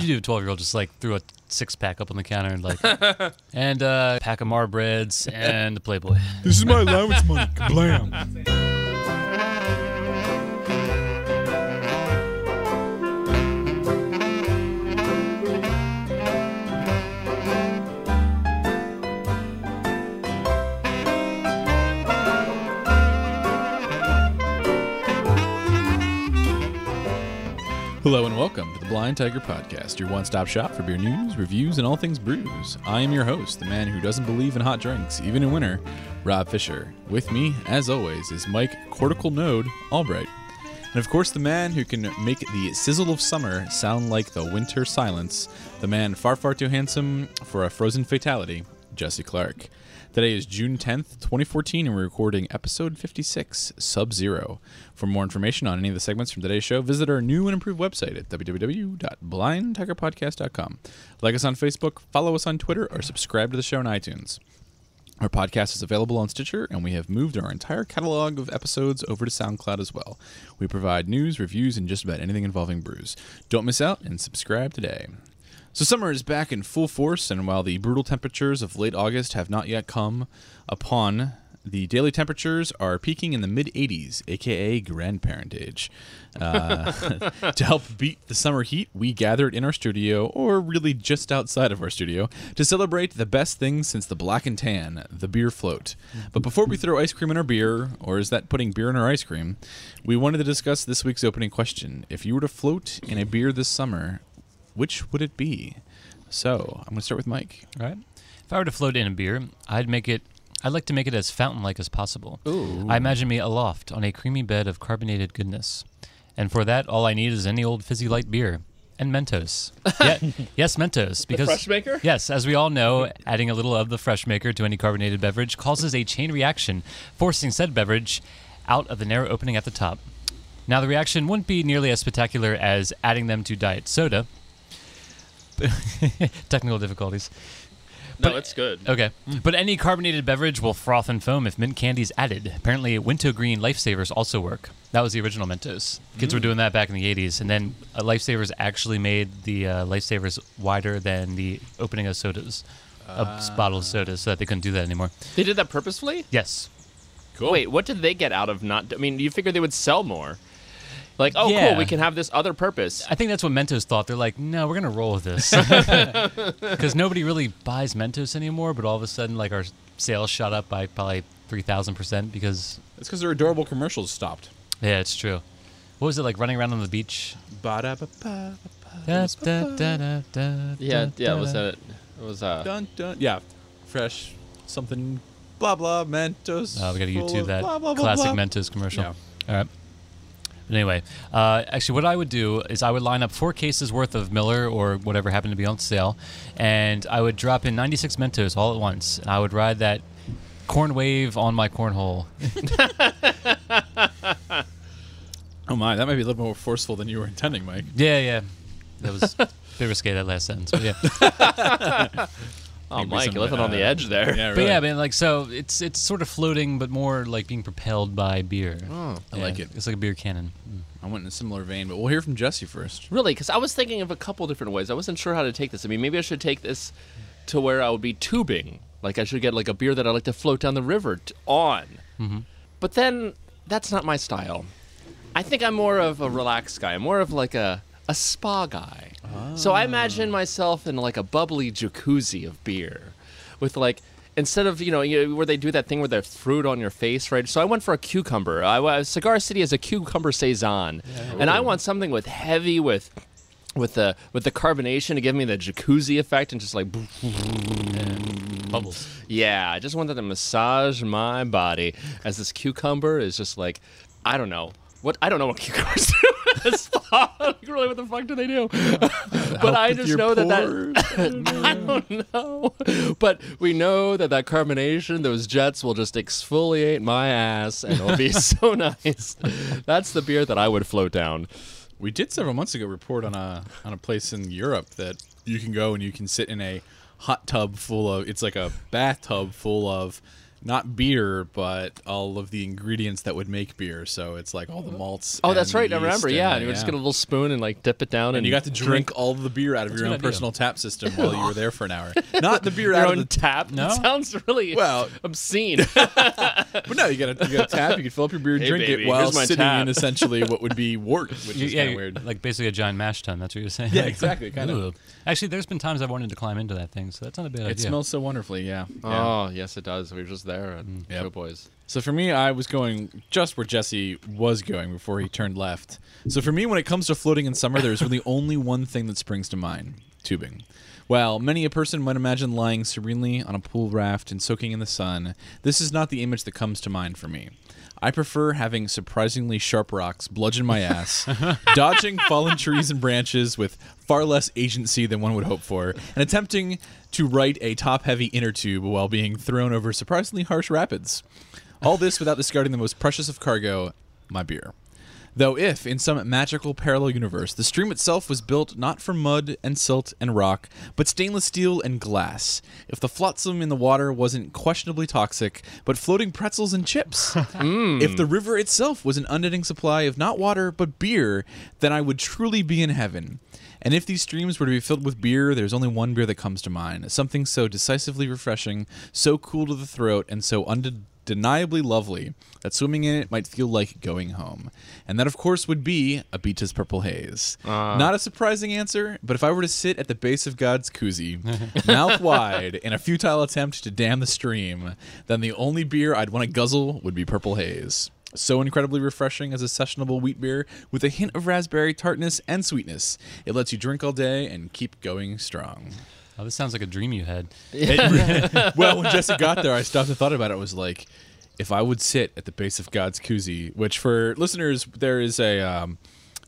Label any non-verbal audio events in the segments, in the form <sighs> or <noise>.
would you do? A twelve year old just like threw a six pack up on the counter and like, <laughs> and uh, pack of Marbreads and a Playboy. This is my allowance money. Blam. Hello and welcome to the Blind Tiger Podcast, your one stop shop for beer news, reviews, and all things brews. I am your host, the man who doesn't believe in hot drinks, even in winter, Rob Fisher. With me, as always, is Mike Cortical Node Albright. And of course, the man who can make the sizzle of summer sound like the winter silence, the man far, far too handsome for a frozen fatality, Jesse Clark. Today is June 10th, 2014, and we're recording episode 56, Sub Zero. For more information on any of the segments from today's show, visit our new and improved website at www.blindtigerpodcast.com. Like us on Facebook, follow us on Twitter, or subscribe to the show on iTunes. Our podcast is available on Stitcher, and we have moved our entire catalog of episodes over to SoundCloud as well. We provide news, reviews, and just about anything involving brews. Don't miss out and subscribe today. So, summer is back in full force, and while the brutal temperatures of late August have not yet come upon, the daily temperatures are peaking in the mid 80s, aka grandparent age. Uh, <laughs> to help beat the summer heat, we gathered in our studio, or really just outside of our studio, to celebrate the best thing since the black and tan, the beer float. But before we throw ice cream in our beer, or is that putting beer in our ice cream, we wanted to discuss this week's opening question. If you were to float in a beer this summer, which would it be? So I'm going to start with Mike. All right. If I were to float in a beer, I'd make it. I'd like to make it as fountain-like as possible. Ooh. I imagine me aloft on a creamy bed of carbonated goodness, and for that, all I need is any old fizzy light beer and Mentos. <laughs> yeah, yes, Mentos. Because fresh maker? Yes, as we all know, adding a little of the fresh maker to any carbonated beverage causes a chain reaction, forcing said beverage out of the narrow opening at the top. Now, the reaction wouldn't be nearly as spectacular as adding them to diet soda. <laughs> Technical difficulties. No, But- it's good. Okay. But any carbonated beverage will froth and foam if mint candy is added. Apparently, Wintergreen Lifesavers also work. That was the original Mentos. Kids were doing that back in the 80s. And then uh, Lifesavers actually made the uh, Lifesavers wider than the opening of sodas, a s- bottle of sodas, so that they couldn't do that anymore. They did that purposefully? Yes. Cool. Wait, what did they get out of not? I mean, you figure they would sell more. Like, oh, Yeah. cool, we can have this other purpose. I think that's what Mentos thought. They're like, no, we're going to roll with this. <laughs> Because nobody really buys Mentos anymore, but all of a sudden, like, our sales shot up by probably 3,000% because, It's because their adorable commercials stopped. yeah, it's true. What was it, like running around on the beach? Ba-da-ba-ba. Da, da, da, da, da, Yeah, da, yeah. Was that? It was uh. Dun, dun. Yeah, fresh something. Blah blah Mentos. Oh, we got to YouTube that blah, blah, blah, classic blah. Mentos commercial. Yeah. All right. But anyway, uh, actually, what I would do is I would line up four cases worth of Miller or whatever happened to be on sale, and I would drop in 96 Mentos all at once, and I would ride that corn wave on my cornhole. <laughs> Oh my, that might be a little more forceful than you were intending, Mike. yeah, yeah. That was a bit risque that last sentence, but yeah. <laughs> Oh, Maybe Mike, some, you're living on uh, the edge there. Yeah, But really. yeah, man, like so, it's it's sort of floating, but more like being propelled by beer. Oh. I Yeah, like it. It's like a beer cannon. I went in a similar vein, but we'll hear from Jesse first. Really? Because I was thinking of a couple different ways. I wasn't sure how to take this. I mean, maybe I should take this to where I would be tubing. Like I should get like a beer that I like to float down the river t- on. Mm-hmm. But then that's not my style. I think I'm more of a relaxed guy. I'm more of like a a spa guy. So I imagine myself in like a bubbly jacuzzi of beer, with like instead of you know, you know where they do that thing where they fruit on your face, right? So I went for a cucumber. I Cigar City has a cucumber saison, and I want something with heavy with. With the with the carbonation to give me the jacuzzi effect and just like Bubbles. yeah, I just wanted to massage my body as this cucumber is just like, I don't know what I don't know what cucumbers do. <laughs> in <laughs> like, really, what the fuck do they do? <laughs> but I just know that that. I don't know. But we know that that carbonation, those jets will just exfoliate my ass, and it'll be so nice. That's the beer that I would float down. We did several months ago report on a on a place in Europe that you can go and you can sit in a hot tub full of it's like a bathtub full of not beer, but all of the ingredients that would make beer. So it's like all the uh-huh. malts. Oh, and that's the right. I remember. Yeah, and you would just get a little spoon and like dip it down, and you got to drink all the beer out of That's your own idea. personal tap system while you were there for an hour. <laughs> Not the beer your out own of the tap. No? That sounds really Well- obscene. <laughs> But no, you got a you got a tap. You can fill up your beer, and Hey, drink baby, it while here's my sitting tap. in essentially what would be <laughs> wort, which is yeah, kind of weird. like basically a giant mash tun. That's what you're saying. Yeah, Like, exactly, kind of. Actually, there's been times I've wanted to climb into that thing, so that's not a bad It idea. It smells so wonderfully. Yeah. Oh, yeah. oh yes, it does. We were just there at mm. Yep. Showboys. So for me, I was going just where Jesse was going before he turned left. So for me, when it comes to floating in summer, there's really <laughs> only one thing that springs to mind: tubing. While many a person might imagine lying serenely on a pool raft and soaking in the sun, this is not the image that comes to mind for me. I prefer having surprisingly sharp rocks bludgeon my ass, <laughs> dodging fallen trees and branches with far less agency than one would hope for, and attempting to right a top heavy inner tube while being thrown over surprisingly harsh rapids. All this without discarding the most precious of cargo, my beer. Though, if, in some magical parallel universe, the stream itself was built not from mud and silt and rock, but stainless steel and glass, if the flotsam in the water wasn't questionably toxic, but floating pretzels and chips, <laughs> if the hmm. river itself was an unending supply of not water, but beer, then I would truly be in heaven. And if these streams were to be filled with beer, there's only one beer that comes to mind. Something so decisively refreshing, so cool to the throat, and so undeniably lovely that swimming in it might feel like going home. And that, of course, would be a Abita's Purple Haze. Ah. Not a surprising answer, but if I were to sit at the base of God's koozie, <laughs> mouth wide, in a futile attempt to dam the stream, then the only beer I'd want to guzzle would be Purple Haze. So incredibly refreshing as a sessionable wheat beer with a hint of raspberry tartness and sweetness. It lets you drink all day and keep going strong. Oh, this sounds like a dream you had. It- <laughs> well, when Jesse got there, I stopped and thought about it. I was like, if I would sit at the base of God's koozie, which for listeners, there is a um,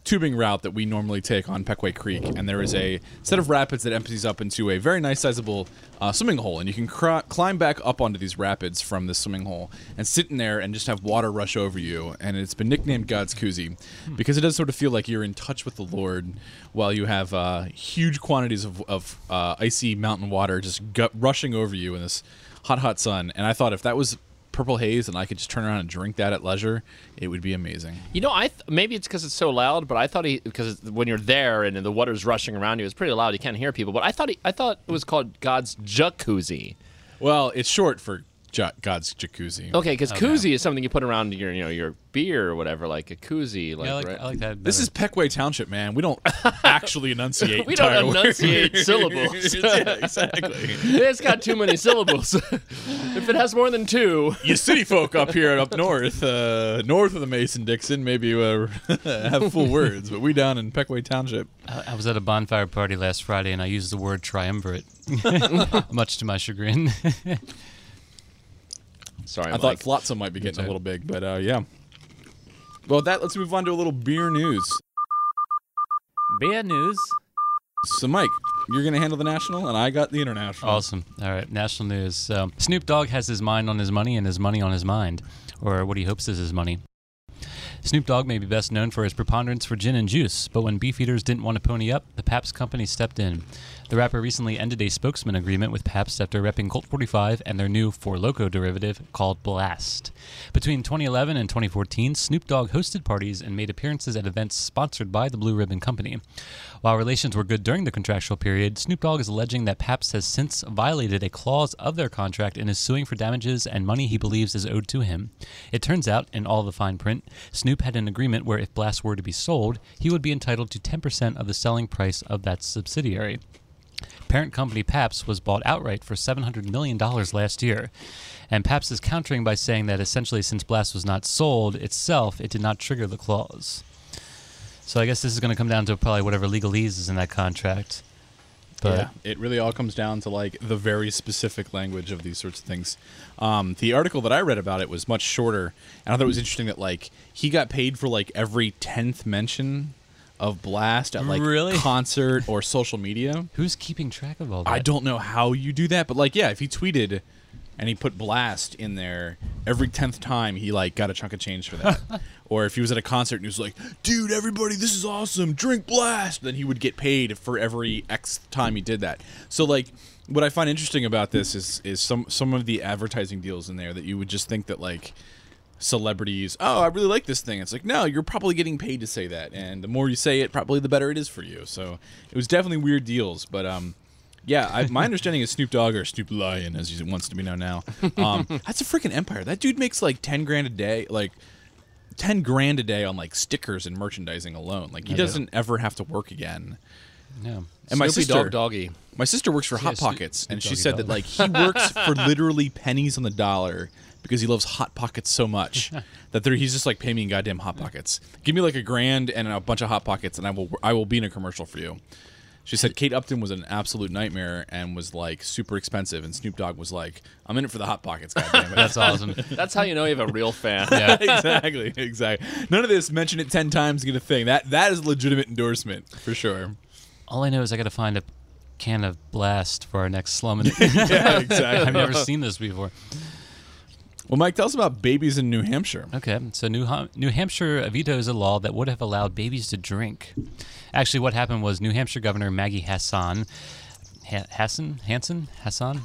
tubing route that we normally take on Pequea Creek, and there is a set of rapids that empties up into a very nice sizable uh, swimming hole, and you can cr- climb back up onto these rapids from this swimming hole and sit in there and just have water rush over you. And it's been nicknamed God's koozie because it does sort of feel like you're in touch with the Lord while you have uh, huge quantities of, of uh, icy mountain water just gut rushing over you in this hot, hot sun. And I thought if that was purple haze and I could just turn around and drink that at leisure, it would be amazing. You know, I th- maybe it's because it's so loud, but I thought he because when you're there and the water's rushing around you, it's pretty loud. You can't hear people. But I thought he, I thought it was called God's jacuzzi. Well, it's short for ja- God's jacuzzi. Okay, because koozie is something you put around your you know your beer or whatever, like a koozie. Like, yeah, I like, right? I like that. This better. is Pequea Township, man. We don't <laughs> actually enunciate. We don't enunciate <laughs> syllables. yeah, exactly. <laughs> it's got too many syllables. if it has more than two, you city folk up here up north, uh, north of the Mason Dixon, maybe uh, have full words, but we down in Pequea Township. I I was at a bonfire party last Friday and I used the word triumvirate, much to my chagrin. Sorry, I Mike. thought Flotsam might be getting a little big, but uh, yeah. Well, that let's move on to a little beer news. Beer news. So, Mike, you're going to handle the national, and I got the international. Awesome. All right, national news. So, Snoop Dogg has his mind on his money and his money on his mind, or what he hopes is his money. Snoop Dogg may be best known for his preponderance for gin and juice, but when Beefeaters didn't want to pony up, the Pabst Company stepped in. The rapper recently ended a spokesman agreement with Pabst after repping Colt 45 and their new Four Loco derivative called Blast. Between 2011 and 2014, Snoop Dogg hosted parties and made appearances at events sponsored by the Blue Ribbon Company. While relations were good during the contractual period, Snoop Dogg is alleging that Pabst has since violated a clause of their contract and is suing for damages and money he believes is owed to him. It turns out, in all the fine print, Snoop had an agreement where if Blast were to be sold, he would be entitled to 10% of the selling price of that subsidiary. Parent company Pabst was bought outright for $700 million last year. And Pabst is countering by saying that essentially, since Blast was not sold itself, it did not trigger the clause. So I guess this is going to come down to probably whatever legalese is in that contract. But yeah, it really all comes down to like the very specific language of these sorts of things. Um, the article that I read about it was much shorter, and I thought it was interesting that like he got paid for like every tenth mention of Blast at like Really? concert or social media. who's keeping track of all that? I don't know how you do that, but like yeah, if he tweeted and he put blast in there every tenth time he like got a chunk of change for that. <laughs> or if he was at a concert and he was like, "Dude, everybody, this is awesome! Drink blast!" Then he would get paid for every X time he did that. So like, what I find interesting about this is is some some of the advertising deals in there that you would just think that like celebrities, oh, I really like this thing. It's like, no, you're probably getting paid to say that, and the more you say it, probably the better it is for you. So it was definitely weird deals, but um, yeah, I, my understanding is Snoop Dogg or Snoop Lion, as he wants to be known now. Um, <laughs> that's a freaking empire. That dude makes like ten grand a day, like ten grand a day on like stickers and merchandising alone. Like he doesn't ever have to work again. Yeah. And my sister, Dog Doggy. my sister works for Hot Pockets, Snoop and she said that like he works for <laughs> literally pennies on the dollar because he loves Hot Pockets so much <laughs> that there, he's just like pay me in goddamn Hot Pockets. Give me like a grand and a bunch of Hot Pockets, and I will I will be in a commercial for you. She said Kate Upton was an absolute nightmare and was like super expensive, and Snoop Dogg was like, "I'm in it for the Hot Pockets, goddamn it." <laughs> That's awesome. That's how you know you have a real fan. <laughs> Yeah. exactly, exactly. None of this mention it ten times get a thing. That that is a legitimate endorsement for sure. All I know is I got to find a can of blast for our next slum. And Yeah, exactly. I've never seen this before. Well, Mike, tell us about babies in New Hampshire. Okay, so New, Ham- New Hampshire uh, vetoes a law that would have allowed babies to drink. Actually, what happened was New Hampshire Governor Maggie Hassan. Ha- Hassan? Hanson? Hassan?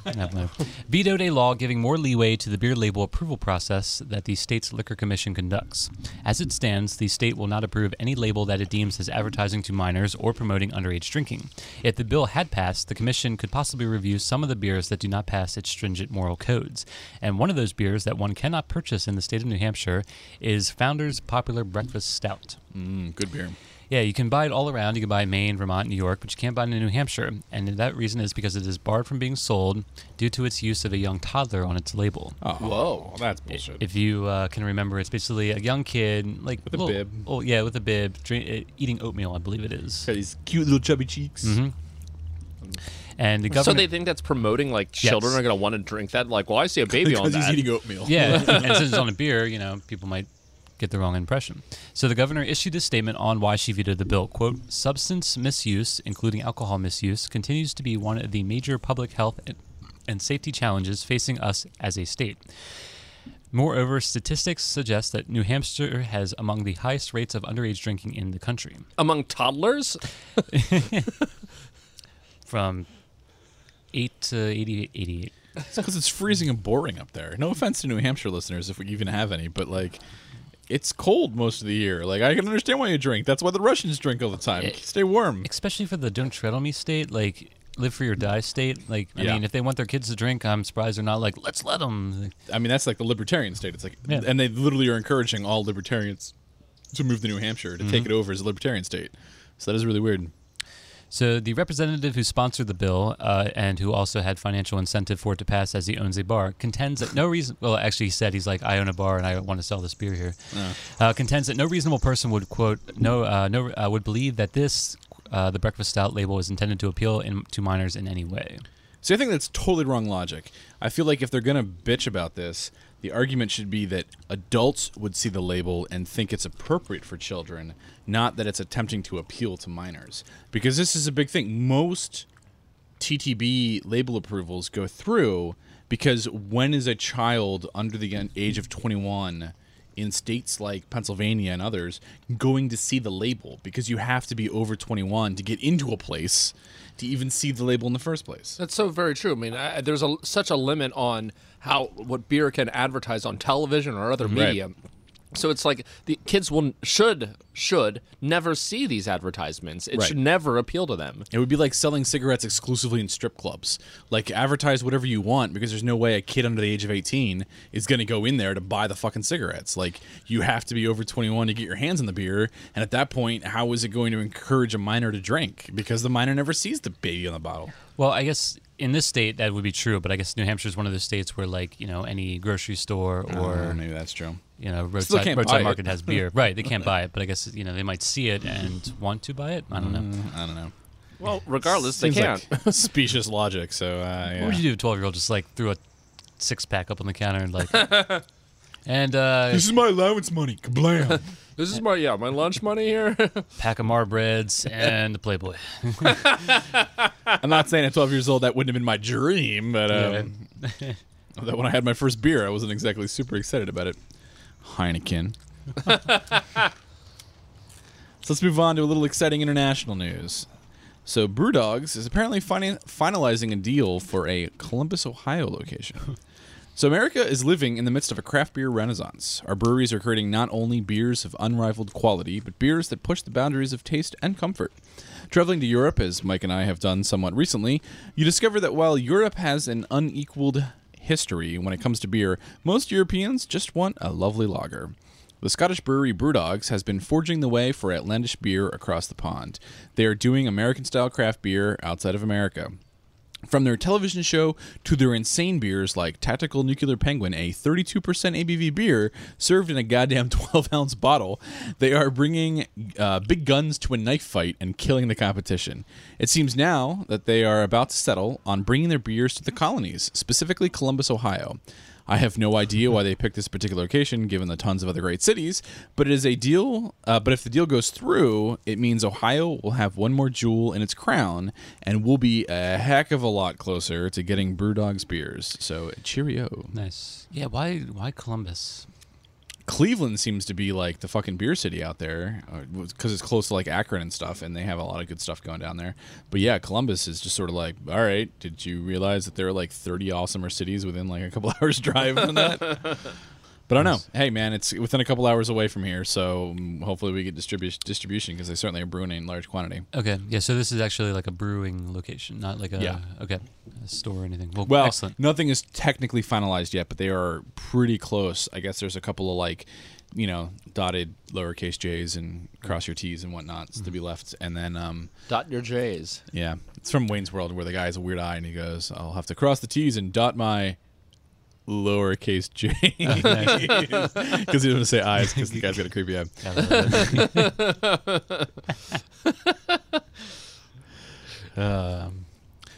Vetoed a law giving more leeway to the beer label approval process that the state's liquor commission conducts. As it stands, the state will not approve any label that it deems as advertising to minors or promoting underage drinking. If the bill had passed, the commission could possibly review some of the beers that do not pass its stringent moral codes. And one of those beers that one cannot purchase in the state of New Hampshire is Founder's Popular Breakfast Stout. Mm, good beer. Yeah, you can buy it all around. You can buy it in Maine, Vermont, New York, but you can't buy it in New Hampshire. And that reason is because it is barred from being sold due to its use of a young toddler on its label. Oh, Whoa. that's bullshit. If you uh, can remember, it's basically a young kid, like With a little- bib. Oh yeah, with a bib, drink, uh, eating oatmeal, I believe it is. Got these cute little chubby cheeks. Mhm. And the So they think that's promoting like Yes. children are going to want to drink that? Like, well, I see a baby <laughs> on Because he's eating oatmeal. Yeah, and since it's <laughs> on a beer, you know, people might get the wrong impression. So the governor issued a statement on why she vetoed the bill. Quote, substance misuse, including alcohol misuse, continues to be one of the major public health and- and safety challenges facing us as a state. Moreover, statistics suggest that New Hampshire has among the highest rates of underage drinking in the country. Among toddlers? <laughs> From 8 to 80, 88. It's because it's freezing and boring up there. No offense to New Hampshire listeners, if we even have any, but like, it's cold most of the year. Like, I can understand why you drink. That's why the Russians drink all the time. Eh, Stay warm. especially for the don't tread on me state, like live for your die state. Like, I Yeah. mean, if they want their kids to drink, I'm surprised they're not like, let's let them. I mean, that's like the libertarian state. It's like, Yeah. and they literally are encouraging all libertarians to move to New Hampshire to Mm-hmm. take it over as a libertarian state. So that is really weird. So the representative who sponsored the bill uh, and who also had financial incentive for it to pass, as he owns a bar, contends that no reason. Well, actually, he said he's like, I own a bar and I want to sell this beer here. Uh, contends that no reasonable person would quote no uh, no uh, would believe that this uh, the breakfast stout label is intended to appeal in, to minors in any way. See, I think that's totally wrong logic. I feel like if they're going to bitch about this, the argument should be that adults would see the label and think it's appropriate for children, not that it's attempting to appeal to minors. Because this is a big thing. Most TTB label approvals go through because when is a child under the age of 21 in states like Pennsylvania and others going to see the label? Because you have to be over 21 to get into a place to even see the label in the first place. That's so very true. I mean, I, there's a, such a limit on how what beer can advertise on television or other media. So it's like the kids will should should never see these advertisements. It Right. should never appeal to them. It would be like selling cigarettes exclusively in strip clubs. Like advertise whatever you want because there's no way a kid under the age of 18 is going to go in there to buy the fucking cigarettes. Like you have to be over 21 to get your hands on the beer, and at that point, how is it going to encourage a minor to drink because the minor never sees the baby on the bottle? Well, I guess in this state that would be true, but I guess New Hampshire is one of those states where, like, you know, any grocery store or Oh, maybe that's true. you know Still roadside, can't roadside it. market has beer. <laughs> right, they can't buy it, but I guess you know they might see it and want to buy it. I don't know. Mm, I don't know. Well, regardless, they can't. like <laughs> specious logic. So uh, yeah. What would you do? A twelve year old just like threw a six pack up on the counter and like, <laughs> and uh, This is my allowance money. Kablam. <laughs> this is my yeah my lunch money here. <laughs> pack of Marbreds and the Playboy. <laughs> I'm not saying at 12 years old that wouldn't have been my dream, but um, Although when I had my first beer, I wasn't exactly super excited about it. Heineken. so let's move on to a little exciting international news. So Brewdogs is apparently fini- finalizing a deal for a Columbus, Ohio location. So America is living in the midst of a craft beer renaissance. Our breweries are creating not only beers of unrivaled quality, but beers that push the boundaries of taste and comfort. Traveling to Europe, as Mike and I have done somewhat recently, you discover that while Europe has an unequaled history when it comes to beer, most Europeans just want a lovely lager. The Scottish brewery Brewdogs has been forging the way for outlandish beer across the pond. They are doing American style craft beer outside of America. From their television show to their insane beers like Tactical Nuclear Penguin, a 32% ABV beer served in a goddamn <laughs> 12 ounce bottle, they are bringing uh, big guns to a knife fight and killing the competition. It seems now that they are about to settle on bringing their beers to the colonies, specifically Columbus, Ohio. I have no idea why they picked this particular location, given the tons of other great cities. But it is a deal. Uh, but if the deal goes through, it means Ohio will have one more jewel in its crown, and we'll be a heck of a lot closer to getting BrewDog's beers. So cheerio. Nice. Yeah. Why? Why Columbus? Cleveland seems to be like the fucking beer city out there uh, because it's close to like Akron and stuff, and they have a lot of good stuff going down there. But yeah, Columbus is just sort of like, all right, did you realize that there are like 30 awesomer cities within like a couple <laughs> hours drive from that? <laughs> But I don't know. Hey, man, it's within a couple hours away from here, so mm, hopefully we get distribu- distribution because they certainly are brewing in large quantity. Okay. Yeah. So this is actually like a brewing location, not like a Yeah. okay a store or anything. Well, Well, excellent. nothing is technically finalized yet, but they are pretty close. I guess there's a couple of like, you know, dotted lowercase j's and cross your t's and whatnots to be left, and then um, Dot your J's. yeah, it's from Wayne's World where the guy has a weird eye and he goes, "I'll have to cross the t's and dot my." Lowercase j because he doesn't say eyes because the guy's got a creepy eye. <laughs> um,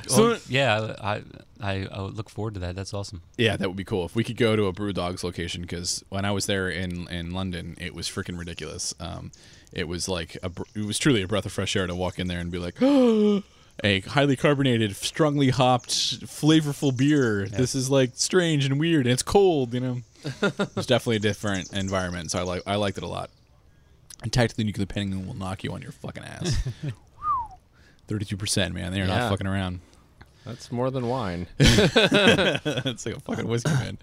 So- so yeah, I, I I would look forward to that. That's awesome. Yeah, that would be cool if we could go to a Brew Dogs location. Because when I was there in in London, it was freaking ridiculous. Um, it was like a, it was truly a breath of fresh air to walk in there and be like, <gasps> <gasps> a highly carbonated, strongly hopped, flavorful beer. This is like strange and weird, and it's cold. You know, <laughs> it's definitely a different environment. So I like I liked it a lot. And tactically nuclear penguin will knock you on your fucking ass. <laughs> Thirty-two percent, man. They are Yeah. not fucking around. That's more than wine. <laughs> it's like a fucking whiskey man.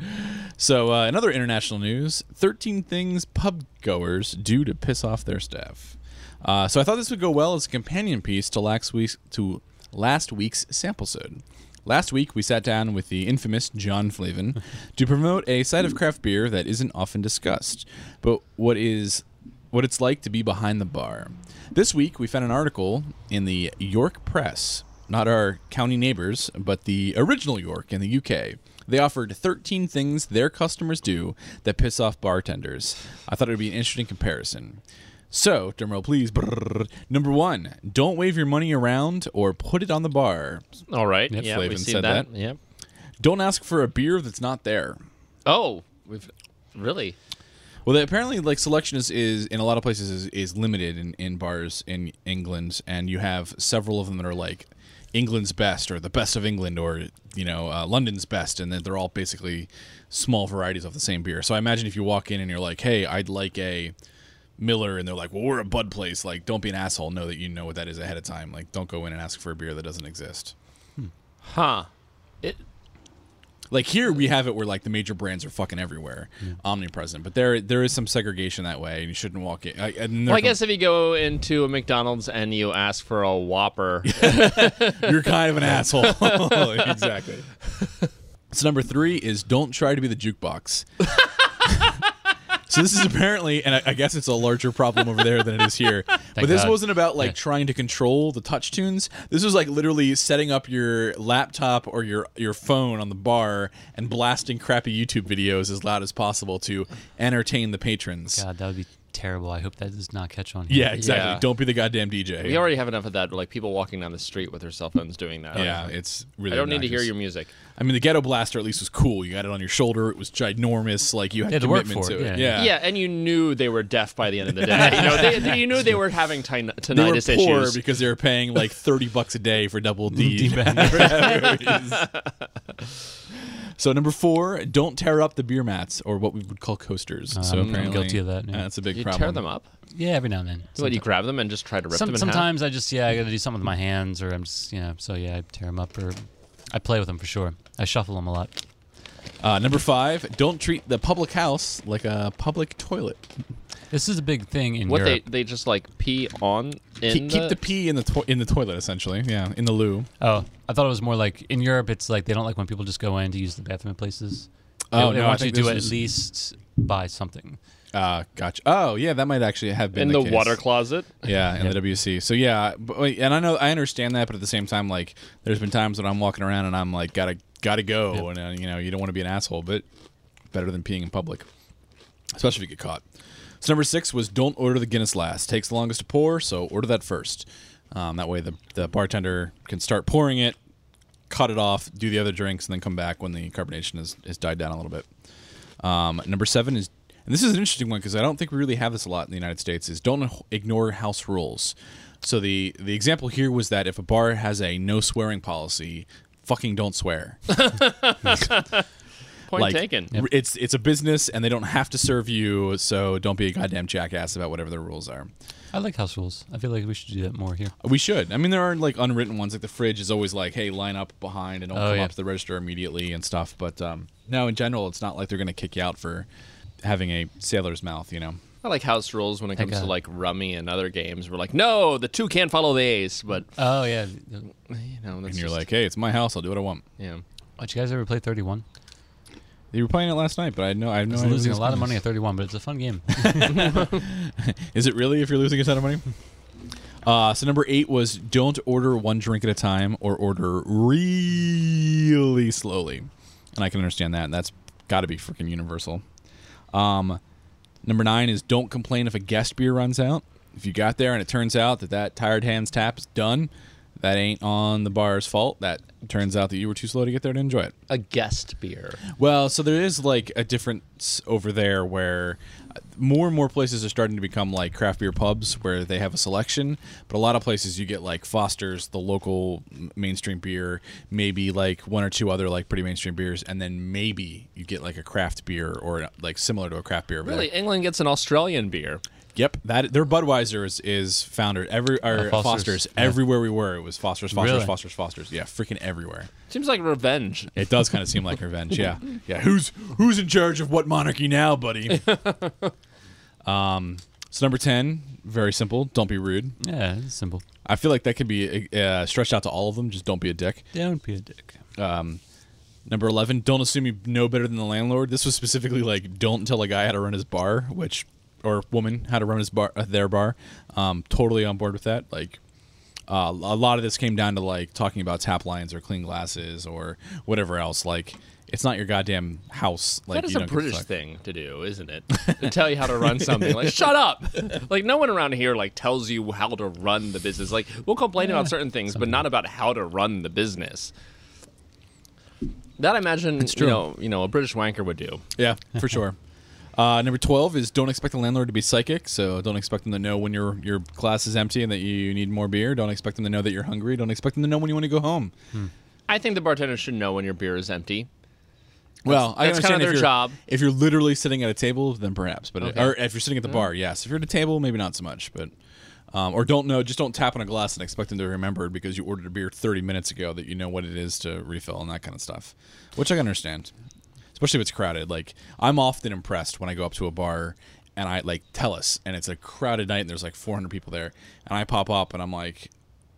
So, uh, in other international news, 13 things pub goers do to piss off their staff. Uh, so, I thought this would go well as a companion piece to last week's to last week's sample sode. Last week, we sat down with the infamous John Flavin <laughs> to promote a side of craft beer that isn't often discussed, but what is what it's like to be behind the bar. This week, we found an article in the York Press, not our county neighbors, but the original York in the UK. They offered 13 things their customers do that piss off bartenders. I thought it would be an interesting comparison. So, drumroll please. Brrr. Number one, don't wave your money around or put it on the bar. All right. Yep, yeah, Flavin we've seen said that. that. Yep. Don't ask for a beer that's not there. Oh, we've really. Well, they, apparently, like selection is, is in a lot of places is, is limited in, in bars in England, and you have several of them that are like England's best or the best of England or you know uh, London's best, and then they're all basically small varieties of the same beer. So I imagine if you walk in and you're like, "Hey, I'd like a Miller," and they're like, "Well, we're a Bud place," like don't be an asshole. Know that you know what that is ahead of time. Like don't go in and ask for a beer that doesn't exist. Huh. It. Like here we have it where like the major brands are fucking everywhere, omnipresent. But there there is some segregation that way, and you shouldn't walk in. I, and Well, I guess if you go into a McDonald's and you ask for a Whopper, <laughs> You're kind of an asshole. <laughs> <laughs> exactly. So number three is don't try to be the jukebox. So this is <laughs> apparently, and I, I guess it's a larger problem over there than it is here. <laughs> but this God. wasn't about like Yeah. trying to control the TouchTunes. This was like literally setting up your laptop or your your phone on the bar and blasting crappy YouTube videos as loud as possible to entertain the patrons. God, that would be terrible. I hope that does not catch on. Here. Yeah, exactly. Yeah. Don't be the goddamn DJ. we already have enough of that. Like people walking down the street with their cell phones doing that. yeah, it's really. I don't need to hear your music. I mean, the Ghetto Blaster at least was cool. You got it on your shoulder. It was ginormous. Like you had You had to work commitment for to it, it. yeah. Yeah. Yeah, and you knew they were deaf by the end of the day. <laughs> you know, they, they- you knew they were having tin- They were tinnitus poor issues. because they were paying like thirty bucks a day for double D. <laughs> D-bag. <laughs> So number four, don't tear up the beer mats or what we would call coasters. so I'm apparently guilty of that, yeah. That's a big You problem. tear them up. Yeah, every now and then. So What, you grab them and just try to rip Some, them in half? sometimes I just yeah I got to do something with my hands or I'm just you know so yeah I tear them up or I play with them for sure. I shuffle them a lot. Uh, number five, don't treat the public house like a public toilet. This is a big thing in What they Europe. they just like pee on in Keep, keep the pee in the to- in the toilet, essentially. Yeah, in the loo. oh, I thought it was more like in Europe. It's like they don't like when people just go in to use the bathroom in places. Oh, they, they no, I want you think to this at was- least buy something. Uh, gotcha. Oh, yeah, that might actually have been in the, case. water closet. <laughs> Yeah, in the WC. So yeah, but, and I know I understand that, but at the same time, like, there's been times when I'm walking around and I'm like, gotta gotta go, and uh, you know, you don't want to be an asshole, but better than peeing in public, especially if you get caught. So number six was don't order the Guinness last. Takes the longest to pour, so order that first. Um, that way, the the bartender can start pouring it, cut it off, do the other drinks, and then come back when the carbonation has, has died down a little bit. Um, number seven is, and this is an interesting one because I don't think we really have this a lot in the United States. Is don't ignore house rules. So the the example here was that if a bar has a no swearing policy, fucking don't swear. <laughs> <laughs> Point like taken. r- it's it's a business and they don't have to serve you, so don't be a goddamn jackass about whatever the rules are. I like house rules. I feel like we should do that more here. We should. I mean, there are like unwritten ones. Like the fridge is always like, "Hey, line up behind and don't Oh, come yeah. up to the register immediately" and stuff. But um, no, in general, it's not like they're going to kick you out for having a sailor's mouth. You know. I like house rules when it comes to like rummy and other games. We're like, no, the two can't follow the ace, but Oh yeah. <laughs> you know, that's And you're just- like, "Hey, it's my house. I'll do what I want." yeah. Did you guys ever play 31? You were playing it last night, but I know I have no I was losing a lot of money at 31, but it's a fun game. is. <laughs> <laughs> Is it really? If you're losing a ton of money. Uh, so number eight was don't order one drink at a time or order really slowly, and I can understand that. And that's got to be freaking universal. Um, number nine is don't complain if a guest beer runs out. If you got there and it turns out that that Tired Hands tap is done, that ain't on the bar's fault. That turns out that you were too slow to get there to enjoy it. A guest beer. Well, so there is like a difference over there where uh, more and more places are starting to become like craft beer pubs where they have a selection, but a lot of places you get like Foster's, the local mainstream beer, maybe like one or two other like pretty mainstream beers, and then maybe you get like a craft beer or like similar to a craft beer. there. Really, England gets an Australian beer. Yep, that their Budweiser is, is founded every or Uh, Foster's, Foster's, yeah. everywhere we were. It was Foster's, Foster's, Really? Foster's, Foster's. Yeah, freaking everywhere. Seems like revenge. It does kind of seem like revenge. Yeah, <laughs> yeah. Who's who's in charge of what monarchy now, buddy? <laughs> um, so number ten, very simple. Don't be rude. yeah, it's simple. I feel like that could be uh, stretched out to all of them. Just don't be a dick. Don't be a dick. Um, number eleven, don't assume you know better than the landlord. This was specifically like don't tell a guy how to run his bar, which or woman how to run his bar, uh, their bar. Um, totally on board with that. Like uh, a lot of this came down to like talking about tap lines or clean glasses or whatever else. Like it's not your goddamn house. Like that is a British thing to do, isn't it? <laughs> to tell you how to run something. Like, shut up. <laughs> Like, no one around here like tells you how to run the business. Like, we'll complain about certain things, but not about how to run the business. That I imagine, you know, you know, a British wanker would do. Yeah, for sure. Uh, number twelve is don't expect the landlord to be psychic. So don't expect them to know when your your glass is empty and that you need more beer. Don't expect them to know that you're hungry. Don't expect them to know when you want to go home. I think the bartender should know when your beer is empty. Well, I that's understand kinda if their you're- job. If you're literally sitting at a table, then perhaps. But Okay. or if you're sitting at the bar, yes. If you're at a table, maybe not so much. But um, or don't know, just don't tap on a glass and expect them to remember it because you ordered a beer 30 minutes ago that you know what it is to refill and that kind of stuff, which I can understand. Especially if it's crowded. Like I'm often impressed when I go up to a bar and I like tell us and it's a crowded night and there's like 400 people there and I pop up and I'm like,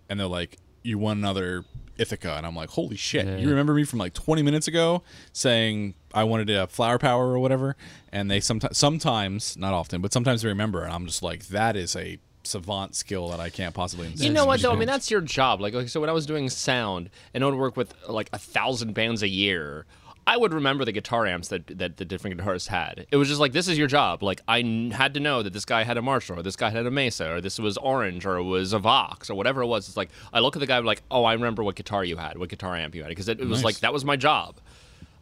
and they're like, you want another Ithaca? And I'm like, holy shit! Yeah, you remember me from like 20 minutes ago saying I wanted a flower power or whatever? And they sometimes, sometimes, not often, but sometimes they remember, and I'm just like, that is a savant skill that I can't possibly. You know what though? I <laughs> mean, that's your job. Like, like, so when I was doing sound and I would work with like a thousand bands a year, I would remember the guitar amps that that the different guitarists had. It was just like this is your job. Like I n- had to know that this guy had a Marshall, or this guy had a Mesa, or this was Orange, or it was a Vox, or whatever it was. It's like I look at the guy like, oh, I remember what guitar you had, what guitar amp you had, because it, it was Nice. like that was my job.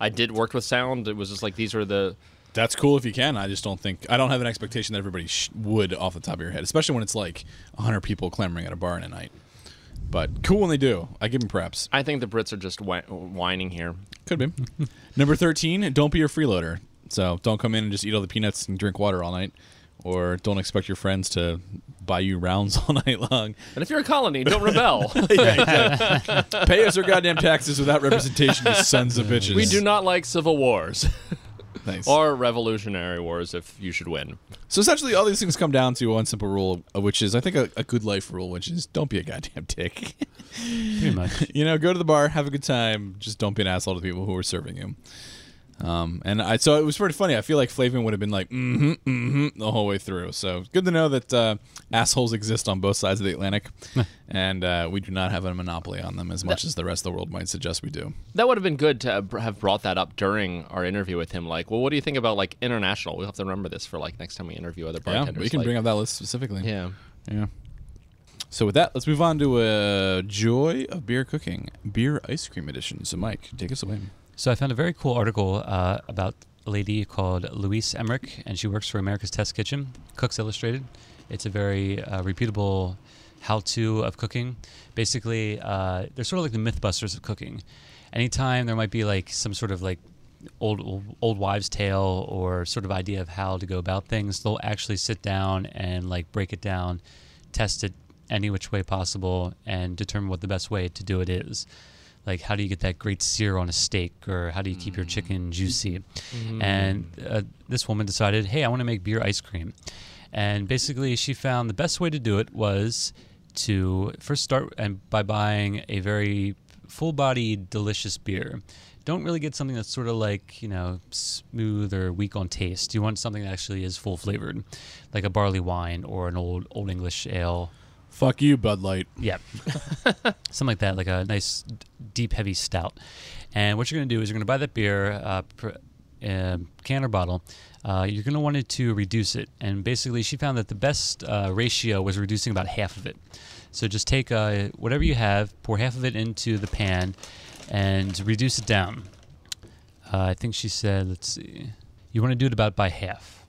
I did worked with sound. It was just like these are the That's cool if you can. I just don't think I don't have an expectation that everybody sh- would off the top of your head, especially when it's like 100 people clamoring at a bar in a night. But cool when they do. I give them props. I think the Brits are just whi- whining here. Could be. <laughs> Number 13, don't be a freeloader. So don't come in and just eat all the peanuts and drink water all night. Or don't expect your friends to buy you rounds <laughs> all night long. And if you're a colony, don't rebel. <laughs> Pay us our goddamn taxes without representation, you sons of bitches. we do not like civil wars Nice. or revolutionary wars if you should win. so essentially, all these things come down to one simple rule, uh, which is, I think, a, a good life rule, which is don't be a goddamn dick. Pretty much. <laughs> you know, go to the bar, have a good time, just don't be an asshole to the people who are serving you. Um, and I so it was pretty funny. I feel like Flavin would have been like mm-hmm, mm-hmm the whole way through. So good to know that uh, assholes exist on both sides of the Atlantic, and uh, we do not have a monopoly on them as much as the rest of the world might suggest we do. That would have been good to have brought that up during our interview with him. Like, well, what do you think about like international? We'll have to remember this for like next time we interview other bartenders. Yeah, we can like- bring up that list specifically. Yeah. Yeah. So with that, let's move on to a joy of beer cooking, beer ice cream edition. So Mike, take us away. So I found a very cool article uh, about a lady called Louise Emmerich, and she works for America's Test Kitchen, Cooks Illustrated. It's a very uh, reputable how-to of cooking. Basically, uh, they're sort of like the MythBusters of cooking. Anytime there might be like some sort of like old, old old wives' tale or sort of idea of how to go about things, they'll actually sit down and like break it down, test it any which way possible, and determine what the best way to do it is like how do you get that great sear on a steak or how do you keep your chicken juicy? And uh, this woman decided hey i want to make beer ice cream. And basically she found the best way to do it was to first start and by buying a very full-bodied delicious beer. Don't really get something that's sort of like you know smooth or weak on taste. You want something that actually is full flavored like a barley wine or an old old english ale Fuck you, Bud Light. yeah. <laughs> Something like that, like a nice, deep, heavy stout. And what you're going to do is you're going to buy that beer, uh, uh, can or bottle. Uh, you're going to want to reduce it. And basically, she found that the best uh, ratio was reducing about half of it. So just take uh, whatever you have, pour half of it into the pan, and reduce it down. Uh, I think she said, let's see, you want to do it about by half.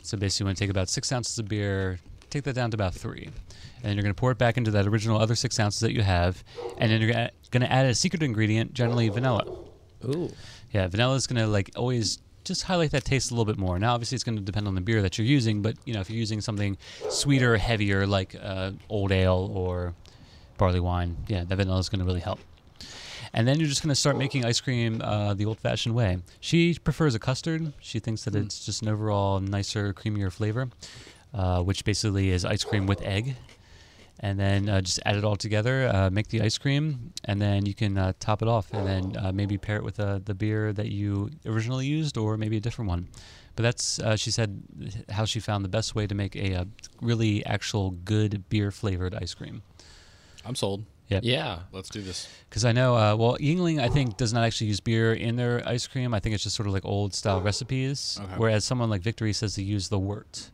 So basically, you want to take about six ounces of beer, take that down to about three. And you're going to pour it back into that original other six ounces that you have. And then you're going to add a secret ingredient, generally vanilla. Ooh. Yeah, vanilla is going to like always just highlight that taste a little bit more. Now, obviously, it's going to depend on the beer that you're using, but you know, if you're using something sweeter, heavier, like uh, old ale or barley wine, yeah, that vanilla is going to really help. And then you're just going to start making ice cream uh, the old-fashioned way. She prefers a custard. She thinks that it's just an overall nicer, creamier flavor, uh, which basically is ice cream with egg. And then uh, just add it all together, uh, make the ice cream, and then you can uh, top it off, and then uh, maybe pair it with uh, the beer that you originally used, or maybe a different one. But that's uh, she said how she found the best way to make a, uh really actual good beer flavored ice cream. I'm sold. Yep. Yeah. Let's do this. Because I know, uh, well, Yuengling I think does not actually use beer in their ice cream. I think it's just sort of like old style <gasps> recipes. Okay. Whereas someone like Victory says they use the wort.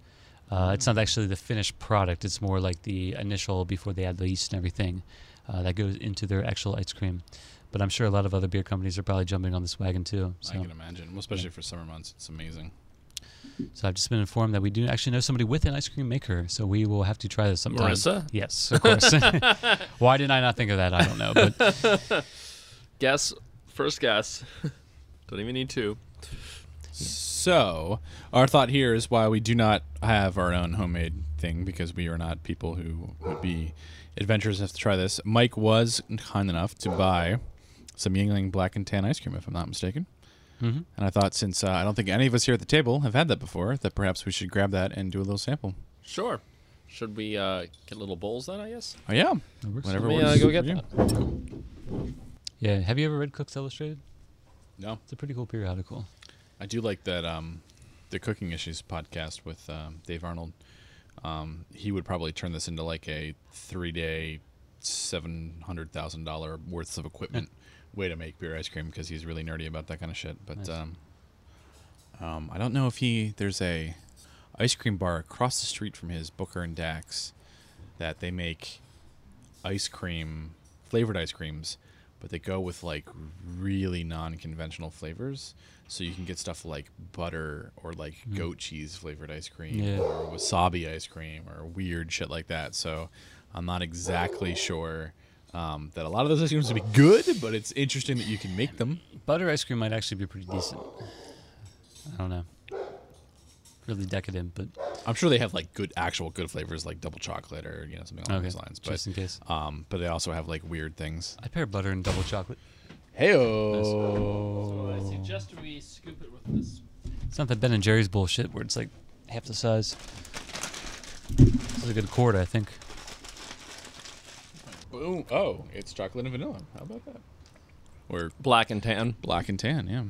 Uh, it's not actually the finished product. It's more like the initial before they add the yeast and everything uh, that goes into their actual ice cream. But I'm sure a lot of other beer companies are probably jumping on this wagon too. So. I can imagine, well, especially for summer months. It's amazing. so I've just been informed that we do actually know somebody with an ice cream maker. So we will have to try this sometime. Marissa? Yes, of course. <laughs> <laughs> Why did I not think of that? I don't know. But <laughs> Guess. First guess. Don't even need two. So, our thought here is why we do not have our own homemade thing because we are not people who would be adventurous enough to try this. Mike was kind enough to buy some Yuengling Black and Tan ice cream, if I'm not mistaken. Mhm. And I thought, since uh, I don't think any of us here at the table have had that before, that perhaps we should grab that and do a little sample. Sure. Should we uh, get little bowls then? I guess. Oh yeah, That works. whatever. Let me, uh, go get for you. that. yeah, have you ever read Cooks Illustrated? No, It's a pretty cool periodical. I do like that. Um, the Cooking Issues podcast with um, Dave Arnold. Um, he would probably turn this into like a three-day, seven hundred thousand dollar worth of equipment way to make beer ice cream because he's really nerdy about that kind of shit. But Nice. um, um, I don't know if he there's a ice cream bar across the street from his Booker and Dax that they make ice cream flavored ice creams but they go with like really non-conventional flavors so you can get stuff like butter or like goat cheese flavored ice cream Yeah. or wasabi ice cream or weird shit like that so i'm not exactly sure Um, that a lot of those ice creams would be good, but it's interesting that you can make them. Butter ice cream might actually be pretty decent. I don't know. Really decadent, but I'm sure they have like good, actual good flavors like double chocolate or you know something along okay. those lines. But Just in case. um, but they also have like weird things. I pair butter and double chocolate. Heyo. So I suggest we scoop it with this. It's not the Ben and Jerry's bullshit where it's like half the size. It's a good quart, I think. Boom. Oh, it's chocolate and vanilla. How about that? Or Black and tan. black and tan. Yeah.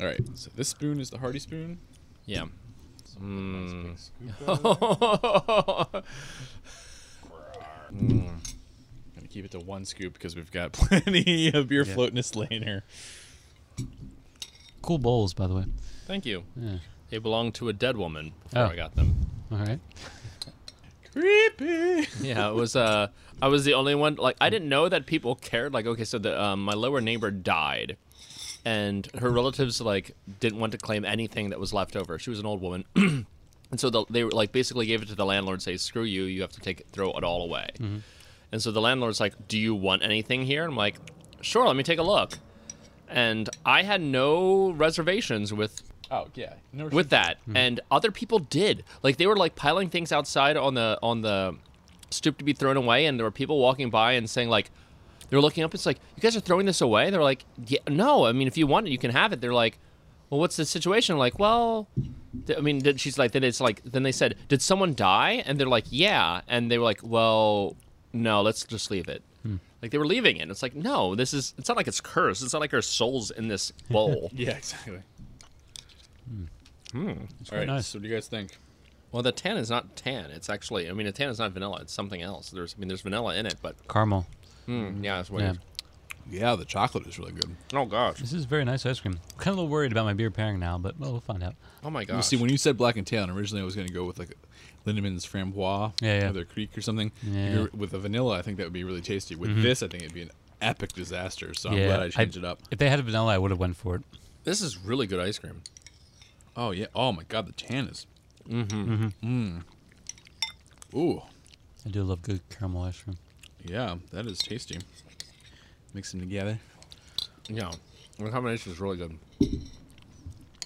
All right. So this spoon is the hearty spoon. Yeah. Mm. Gonna <laughs> keep it to one scoop because we've got <laughs> plenty of beer Yeah. floating us later. Cool bowls, by the way. Thank you. Yeah. They belonged to a dead woman before Oh. I got them. All right. Creepy. <laughs> Yeah, it was. Uh, I was the only one. Like, I didn't know that people cared. Like, okay, so the um, my lower neighbor died, and her relatives like didn't want to claim anything that was left over. She was an old woman, <clears throat> and so the, they were like basically gave it to the landlord. Say, screw you. You have to take it, throw it all away. And so the landlord's like, do you want anything here? And I'm like, sure. Let me take a look. And I had no reservations with Oh yeah. No with that. Mm-hmm. And other people did. Like they were like piling things outside on the on the stoop to be thrown away and there were people walking by and saying like they're looking up it's like you guys are throwing this away? They're like yeah, no. I mean if you want it you can have it. They're like well what's the situation? Like well th- i mean she's like then it's like then they said did someone die? And they're like yeah. And they were like well no let's just leave it hmm. like they were leaving it it's like no this is it's not like it's cursed it's not like our souls in this <laughs> bowl Yeah, exactly. Hmm. Hmm. It's All very right. nice. So what do you guys think? Well, the tan is not tan. It's actually, I mean, the tan is not vanilla. It's something else. There's, I mean, there's vanilla in it, but Caramel. mm, yeah, that's Yeah. weird. Yeah, the chocolate is really good. Oh gosh. This is very nice ice cream. I'm kind of a little worried about my beer pairing now, but well, we'll find out. Oh my You see, when you said black and tan, originally I was going to go with like Lindemann's framboise, Yeah, yeah. or their kriek or something. Yeah. With a vanilla, I think that would be really tasty. With this, I think it'd be an epic disaster. So I'm yeah, glad I changed it up. If they had a vanilla, I would have went for it. this is really good ice cream. Oh yeah. Oh my god, the tan is. Mm-hmm. Mm. Ooh. I do love good caramel ice cream. Yeah, that is tasty. Mix them together. Yeah, the combination is really good.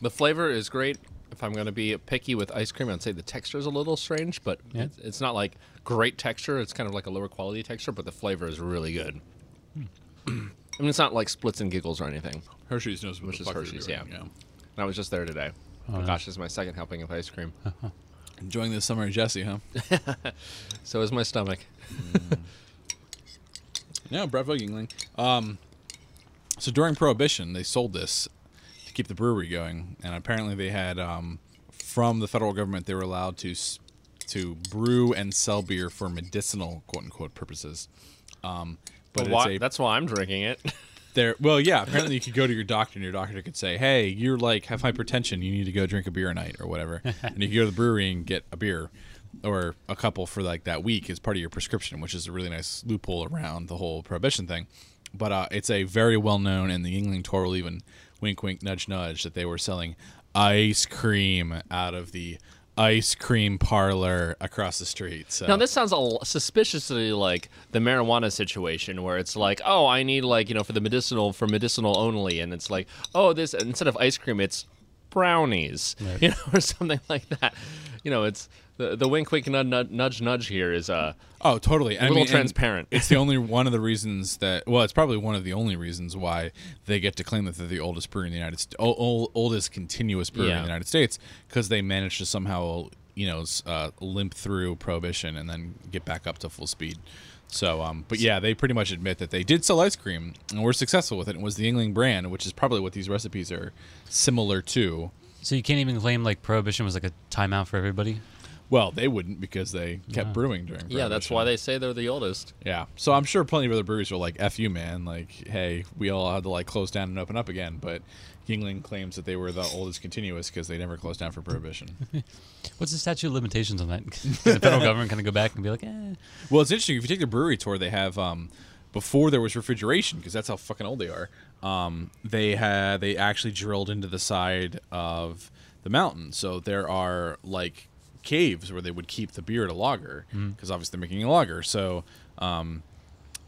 The flavor is great. If I'm going to be picky with ice cream, I'd say the texture is a little strange, but Yeah. it's, it's not like great texture. It's kind of like a lower quality texture, but the flavor is really good. Hmm. I mean, it's not like splits and giggles or anything. Hershey's knows what Which the is fuck they're Hershey's, doing, yeah. I was just there today. Oh, nice. gosh, this is my second helping of ice cream. <laughs> Enjoying the summer, Jesse, huh? <laughs> So is my stomach. Hmm. Yeah, Bravo Yuengling. Um, so during Prohibition, they sold this to keep the brewery going, and apparently they had um, from the federal government they were allowed to to brew and sell beer for medicinal quote unquote purposes. Um, but But why, a that's why I'm drinking it. <laughs> there. Well, yeah. Apparently, you could go to your doctor, and your doctor could say, "Hey, you're like have hypertension. You need to go drink a beer a night or whatever." and you could go to the brewery and get a beer or a couple for like that week as part of your prescription, which is a really nice loophole around the whole prohibition thing. But uh, it's a very well known, and the Yuengling tour will even wink, wink, nudge, nudge that they were selling ice cream out of the ice cream parlor across the street. So Now this sounds a l- suspiciously like the marijuana situation, where it's like, oh, I need like you know for the medicinal for medicinal only, and it's like, oh, this instead of ice cream, it's brownies, Right. <laughs> you know, or something like that. You know, it's the the wink, wink, nudge, nudge, nudge, nudge here is uh Oh, totally. a little transparent. it's the <laughs> only one of the reasons that. Well, it's probably one of the only reasons why they get to claim that they're the oldest brewery in the United States, oldest continuous brewery in the United States, because they managed to somehow, you know, uh, limp through prohibition and then get back up to full speed. So, um, but yeah, they pretty much admit that they did sell ice cream and were successful with it. and was the Yuengling brand, which is probably what these recipes are similar to. So you can't even claim like prohibition was like a timeout for everybody. Well, they wouldn't because they kept Yeah. brewing during. yeah, that's why they say they're the oldest. Yeah. So I'm sure plenty of other breweries were like, F you, man. Like, hey, we all had to like close down and open up again. But Yuengling claims that they were the oldest continuous because they never closed down for prohibition. <laughs> What's the statute of limitations on that? <laughs> Can the federal <laughs> government kind of go back and be like, eh? well, it's interesting. If you take the brewery tour, they have, um, before there was refrigeration, because that's how fucking old they are, um, they had, they actually drilled into the side of the mountain. So there are like caves where they would keep the beer at a lager because obviously they're making a lager. So, um,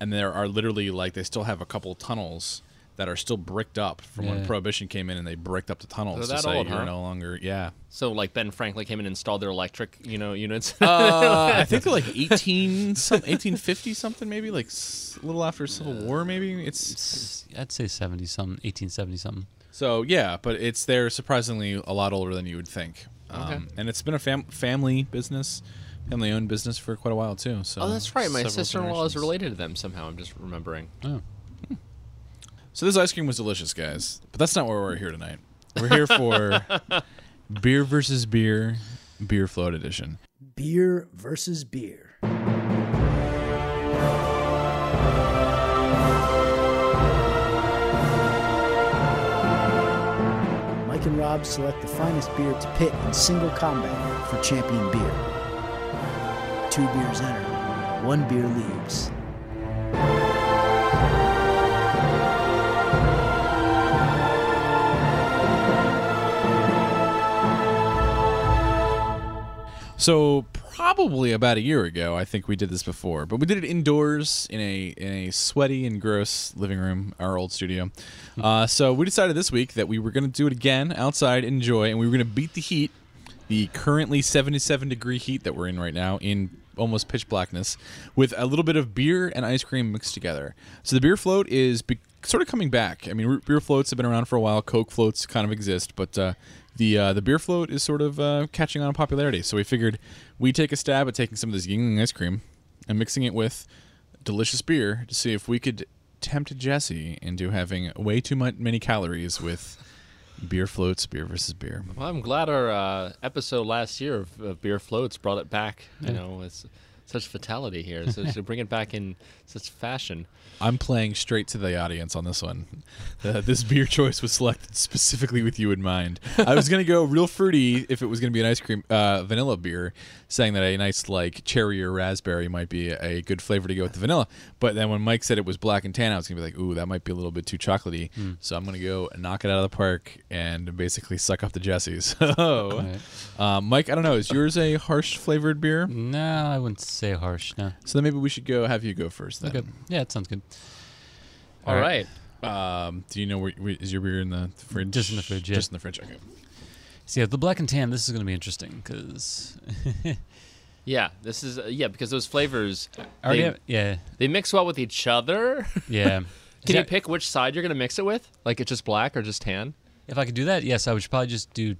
and there are literally like they still have a couple tunnels that are still bricked up from when Prohibition came in, and they bricked up the tunnels They're to that say old, you're huh? no longer. Yeah, So like Ben Franklin came and installed their electric, you know, units. uh, <laughs> I think they're like eighteen some eighteen fifty something maybe like s- a little after Civil War maybe. It's I'd say 70 something, 1870 something. so yeah, but it's they're surprisingly a lot older than you would think. Um, Okay. and it's been a fam- family business, family owned business for quite a while too. So oh, that's right. My sister-in-law is related to them somehow. I'm just remembering. Oh. So this ice cream was delicious, guys. But that's not why we're here tonight. We're here for <laughs> beer versus beer, beer float edition. Beer versus beer. Select the finest beer to pit in single combat for champion beer. Two beers enter, one beer leaves. So probably about a year ago, I think we did this before, but we did it indoors in a in a sweaty and gross living room, our old studio. Uh, so we decided this week that we were going to do it again outside, enjoy, and we were going to beat the heat, the currently 77 degree heat that we're in right now in almost pitch blackness, with a little bit of beer and ice cream mixed together. So the beer float is be- sort of coming back. I mean, beer floats have been around for a while. Coke floats kind of exist, but uh, the uh, the beer float is sort of uh, catching on in popularity. So we figured we'd take a stab at taking some of this Yuengling ice cream and mixing it with delicious beer to see if we could tempt Jesse into having way too much many calories with beer floats, beer versus beer. Well, I'm glad our uh, episode last year of, of beer floats brought it back. You know, it's such fatality here. So <laughs> to bring it back in such fashion. I'm playing straight to the audience on this one. Uh, this beer <laughs> choice was selected specifically with you in mind. I was gonna go real fruity if it was gonna be an ice cream uh, vanilla beer, saying that a nice like cherry or raspberry might be a good flavor to go with the vanilla. But then when Mike said it was black and tan, I was gonna be like, ooh, that might be a little bit too chocolatey. So I'm gonna go knock it out of the park and basically suck up the Jessies. <laughs> So, Right. uh, Mike, I don't know, is yours a harsh flavored beer? No, I wouldn't say harsh. No. So then maybe we should go have you go first. Then. Okay. Yeah, it sounds good. All All right. right. Um, do you know where, where is your beer in the fridge? Just in the fridge, yeah. Just in the fridge. Okay. So yeah, the black and tan. This is going to be interesting because <laughs> Yeah, this is uh, yeah because those flavors I already they, have, yeah, they mix well with each other. <laughs> yeah. Can Yeah, you pick which side you're gonna mix it with? Like it's just black or just tan? If I could do that, yes, I would probably just do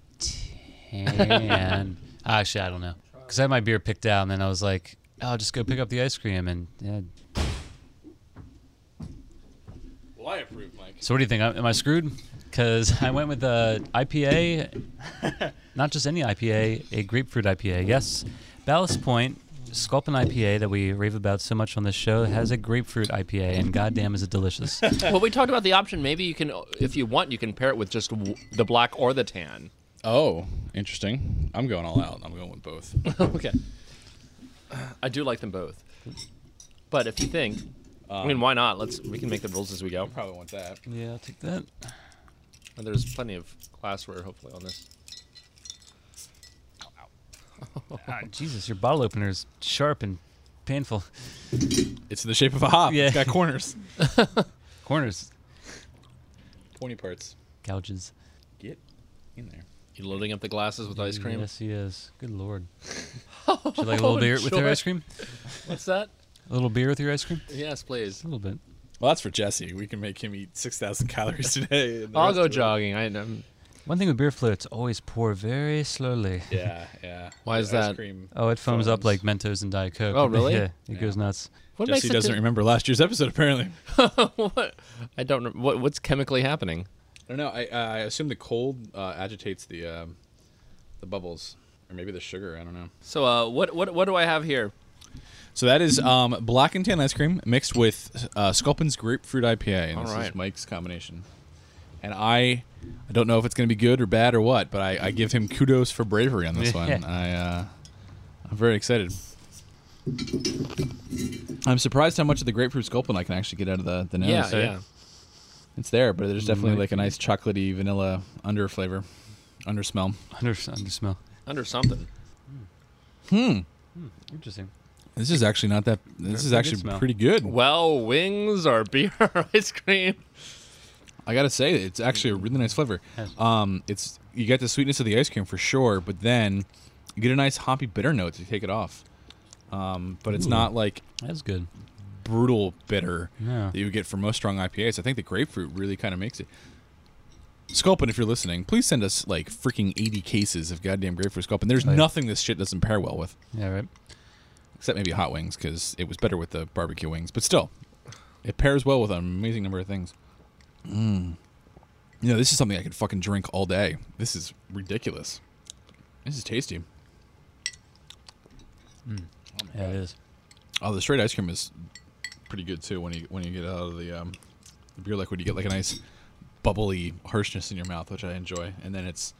tan. <laughs> Actually, I don't know because I had my beer picked out, and then I was like, I'll just go pick up the ice cream, and yeah. Well, I approve, Mike. So what do you think? Am am I screwed? Because I went with the IPA, <laughs> not just any IPA, a grapefruit IPA. Yes, Ballast Point Sculpin IPA that we rave about so much on this show has a grapefruit IPA, and goddamn is it delicious. <laughs> well, we talked about the option. Maybe you can, if you want, you can pair it with just w- the black or the tan. Oh, interesting. I'm going all out. I'm going with both. <laughs> okay. I do like them both, but if you think, I mean, why not? Let's we can make the rules as we go. Probably want that. yeah, I'll take that. And there's plenty of glassware, hopefully, on this. <laughs> Ah, Jesus, your bottle opener is sharp and painful. It's in the shape of a hop. Yeah. It's got corners, <laughs> Corners, pointy parts. gouges. Get in there. You loading up the glasses with ice cream? Yes, he is. Good lord. Would you like a little beer with your ice cream? What's that? A little beer with your ice cream? Yes, please. A little bit. Well, that's for Jesse. We can make him eat six thousand <laughs> calories today. I'll go jogging. I um, One thing with beer floats, always pour very slowly. Yeah, yeah. <laughs> Why is that? Oh, it foams up like Mentos and Diet Coke. Oh, really? yeah, it Yeah. goes nuts. what Jesse doesn't remember last year's episode. Apparently, <laughs> what? I don't. know. What, what's chemically happening? I don't know. I I assume the cold uh, agitates the um, the bubbles, or maybe the sugar. I don't know. So, uh, what what what do I have here? So that is um, black and tan ice cream mixed with uh, Sculpin's grapefruit IPA, and All this is. Mike's combination. And I, I don't know if it's going to be good or bad or what, but I, I give him kudos for bravery on this one. <laughs> I, uh, I'm very excited. I'm surprised how much of the grapefruit Sculpin I can actually get out of the the nose. yeah, yeah. It's there, but there's definitely like a nice chocolatey vanilla under flavor, under smell. Under, under smell. Under something. Hmm. Interesting. This is actually not that. This is pretty actually smell. pretty good. Well, wings or <laughs> beer or ice cream. I gotta say, it's actually a really nice flavor. Um, it's you get the sweetness of the ice cream for sure, but then you get a nice hoppy bitter note to take it off. Um, but it's Ooh. not like That's good. Brutal bitter Yeah. that you would get from most strong IPAs. I think the grapefruit really kind of makes it. Sculpin, if you're listening, please send us like freaking 80 cases of goddamn grapefruit Sculpin. There's Oh, nothing this shit doesn't pair well with, Yeah, right. except maybe hot wings because it was better with the barbecue wings. But still, it pairs well with an amazing number of things. Mm. You know, this is something I could fucking drink all day. This is ridiculous. This is tasty. Yeah, it is. Oh, the straight ice cream is pretty good too. When you when you get out of the, um, the beer liquid, you get like a nice bubbly harshness in your mouth, which I enjoy, and then it's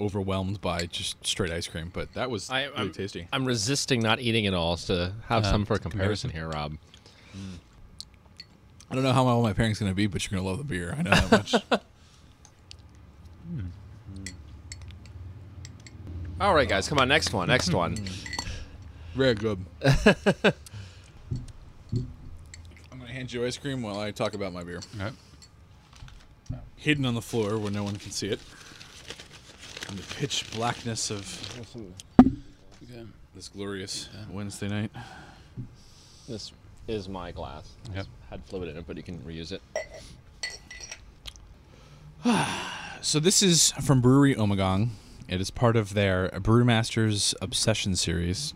overwhelmed by just straight ice cream. But that was I, really I'm, tasty. I'm resisting not eating it all to have Uh, some for comparison comparison. here, Rob. I don't know how well my pairing's gonna be, but you're gonna love the beer. I know that much. <laughs> <laughs> All right, guys, come on, next one, next one. Very good. <laughs> I'm hand you ice cream while I talk about my beer. All right. Hidden on the floor where no one can see it. In the pitch blackness of this glorious Wednesday night. This is my glass. Yep. Had fluid in it, but you can reuse it. <sighs> So this is from Brewery Ommegang. It is part of their Brewmasters Obsession series,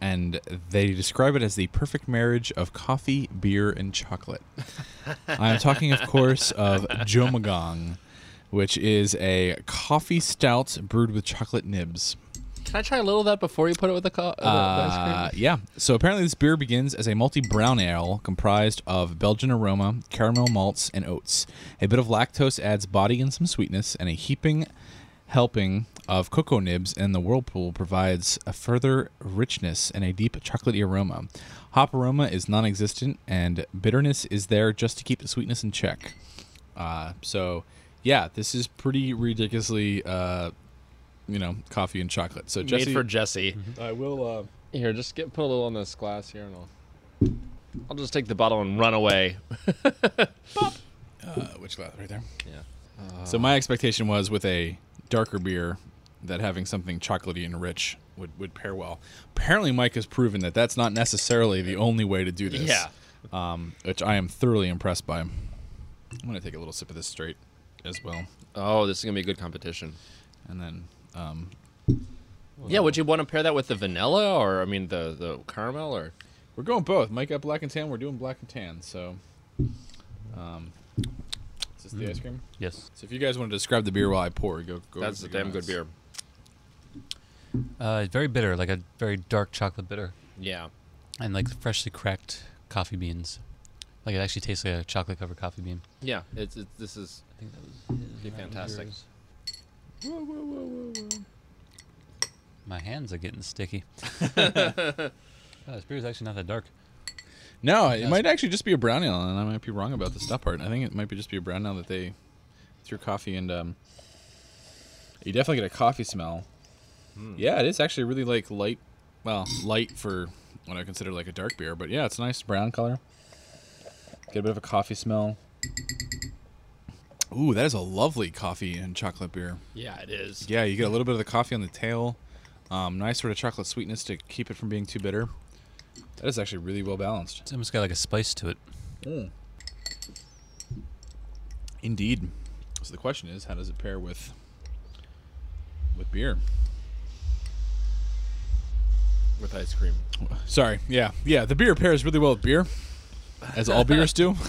and they describe it as the perfect marriage of coffee, beer, and chocolate. <laughs> I am talking, of course, of Jomagong, which is a coffee stout brewed with chocolate nibs. Can I try a little of that before you put it with the, co- uh, the Uh, ice cream? yeah. So apparently, this beer begins as a multi brown ale comprised of Belgian aroma, caramel malts, and oats. A bit of lactose adds body and some sweetness, and a heaping helping of cocoa nibs in the whirlpool provides a further richness and a deep chocolatey aroma. Hop aroma is non-existent, and bitterness is there just to keep the sweetness in check. Uh, so, yeah, this is pretty ridiculously, uh, you know, coffee and chocolate. So, Jesse, Made for Jesse. Mm-hmm. I will. Uh, Here, just get put a little on this glass here, and I'll. I'll just take the bottle and run away. <laughs> Uh, which glass? Right there. Yeah. So my expectation was with a darker beer that having something chocolatey and rich would, would pair well. Apparently, Mike has proven that that's not necessarily the only way to do this. Yeah. Um, which I am thoroughly impressed by. I'm gonna take a little sip of this straight as well, Oh, this is gonna be a good competition. and then um, Yeah, would you want to pair that with the vanilla, or I mean the the caramel, or we're going both. Mike got black and tan. We're doing black and tan. So, um, is this the ice cream? Yes. So if you guys want to describe the beer while I pour, go. go that's a with your damn good beer. Uh, very bitter, like a very dark chocolate bitter, Yeah. and like freshly cracked coffee beans. Like it actually tastes like a chocolate covered coffee bean. Yeah, it's, it's this is I think that was his, Be that was fantastic. yours. My hands are getting sticky. <laughs> <laughs> oh, this beer is actually not that dark. No, it Yes. might actually just be a brown ale, and I might be wrong about the stuff part. I think it might be just be a brown ale that they threw coffee and um. You definitely get a coffee smell. Yeah, it is actually really like light, well, light for what I consider like a dark beer, but yeah, it's a nice brown color. Get a bit of a coffee smell. Ooh, that is a lovely coffee and chocolate beer. yeah, it is. Yeah, you get a little bit of the coffee on the tail. Um, nice sort of chocolate sweetness to keep it from being too bitter. That is actually really well balanced. It's almost got like a spice to it. Indeed. So the question is, how does it pair with with beer? With ice cream. Sorry, yeah, yeah. The beer pairs really well with beer, as all beers do. <laughs>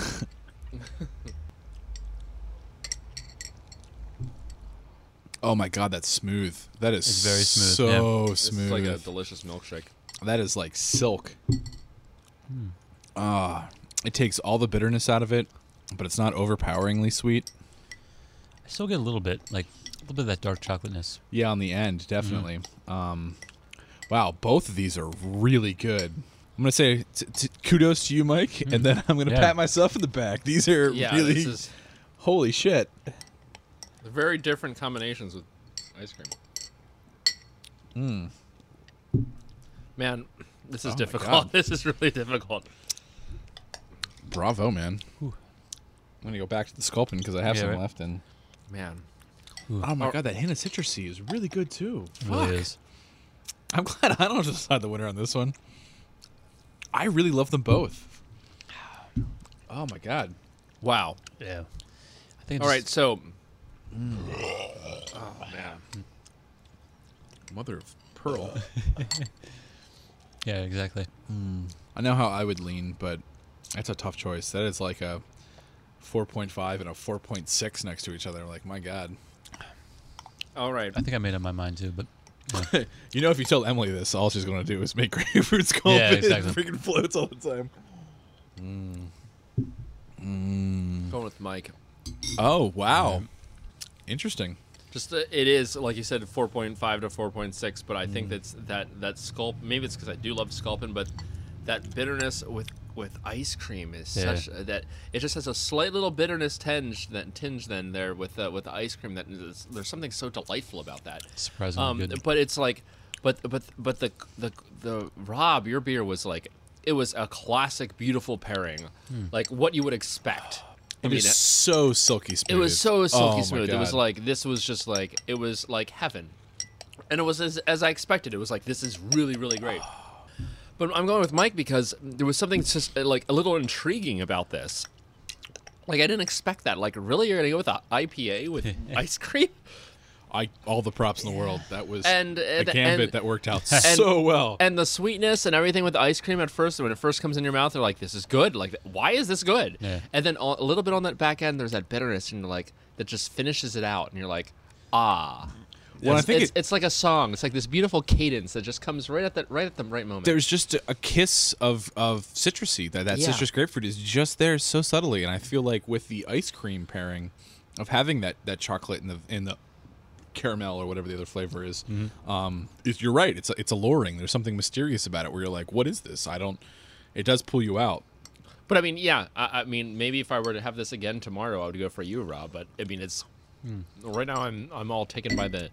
oh my god, that's smooth. That is It's very smooth, So smooth. It's smooth. like a delicious milkshake. that is like silk. Hmm. Ah, it takes all the bitterness out of it, but it's not overpoweringly sweet. I still get a little bit, like a little bit of that dark chocolateness. Yeah, on the end, definitely. Um, wow, both of these are really good. I'm gonna say t- t- kudos to you, Mike, and then I'm gonna Yeah. pat myself in the back. These are Yeah, really this is holy shit. very different combinations with ice cream. Mm. Man, This is Oh difficult. <laughs> This is really difficult. Bravo, man. I'm gonna go back to the sculpin because I have Yeah, some right. left, and Man. oh my Oh. god, that hint of citrusy is really good too. It really is. I'm glad I don't have to decide the winner on this one. I really love them both. Oh my god. Wow. Yeah. I think. All right. it's- right, so. Mm. Oh man. Mother of pearl. <laughs> Yeah, exactly. Hmm. I know how I would lean, but that's a tough choice. That is like a 4.5 and a 4.6 next to each other. Like, my God. All right. I think I made up my mind too, but <laughs> You know, if you tell Emily this, all she's going to do is make <laughs> grapefruit sculpin Yeah, exactly. and freaking floats all the time. Going with Mike. Oh, wow. Interesting. Just uh, it is like you said, 4.5 to 4.6. But I think that's that that sculp. Maybe it's because I do love sculpin, but that bitterness with with ice cream is Yeah. such uh, that it just has a slight little bitterness tinge that tinge then there with uh, with the ice cream that is, there's something so delightful about that. surprisingly Um, good. but it's like, but but but the the the Rob, your beer was like, it was a classic, beautiful pairing, like what you would expect. I It mean, is so silky smooth. it was so Oh silky my smooth. It was like this was just like it was like heaven, and it was as, as I expected. It was like this is really really great. But I'm going with Mike because there was something just uh, like a little intriguing about this. Like I didn't expect that. Like really, you're gonna go with a IPA with <laughs> ice cream? I all the props in the world. That was And- a and- gambit and- that worked out <laughs> so well. And the sweetness and everything with the ice cream at first, when it first comes in your mouth, they're like, "This is good." Like, why is this good? Yeah. And then a a little bit on that back end, there's that bitterness, and you're like, that just finishes it out, and you're like, ah. Well, I it's, think it's, it- it's like a song. It's like this beautiful cadence that just comes right at that right at the right moment. There's just a, a kiss of of citrusy. That that Yeah. citrus grapefruit is just there so subtly, and I feel like with the ice cream pairing, of having that that chocolate in the in the caramel or whatever the other flavor is, um, is you're right. It's it's alluring. There's something mysterious about it where you're like, what is this? I don't. It does pull you out. but I mean, yeah. I, I mean, maybe if I were to have this again tomorrow, I would go for you, Rob. But I mean, it's Mm. right now. I'm I'm all taken by the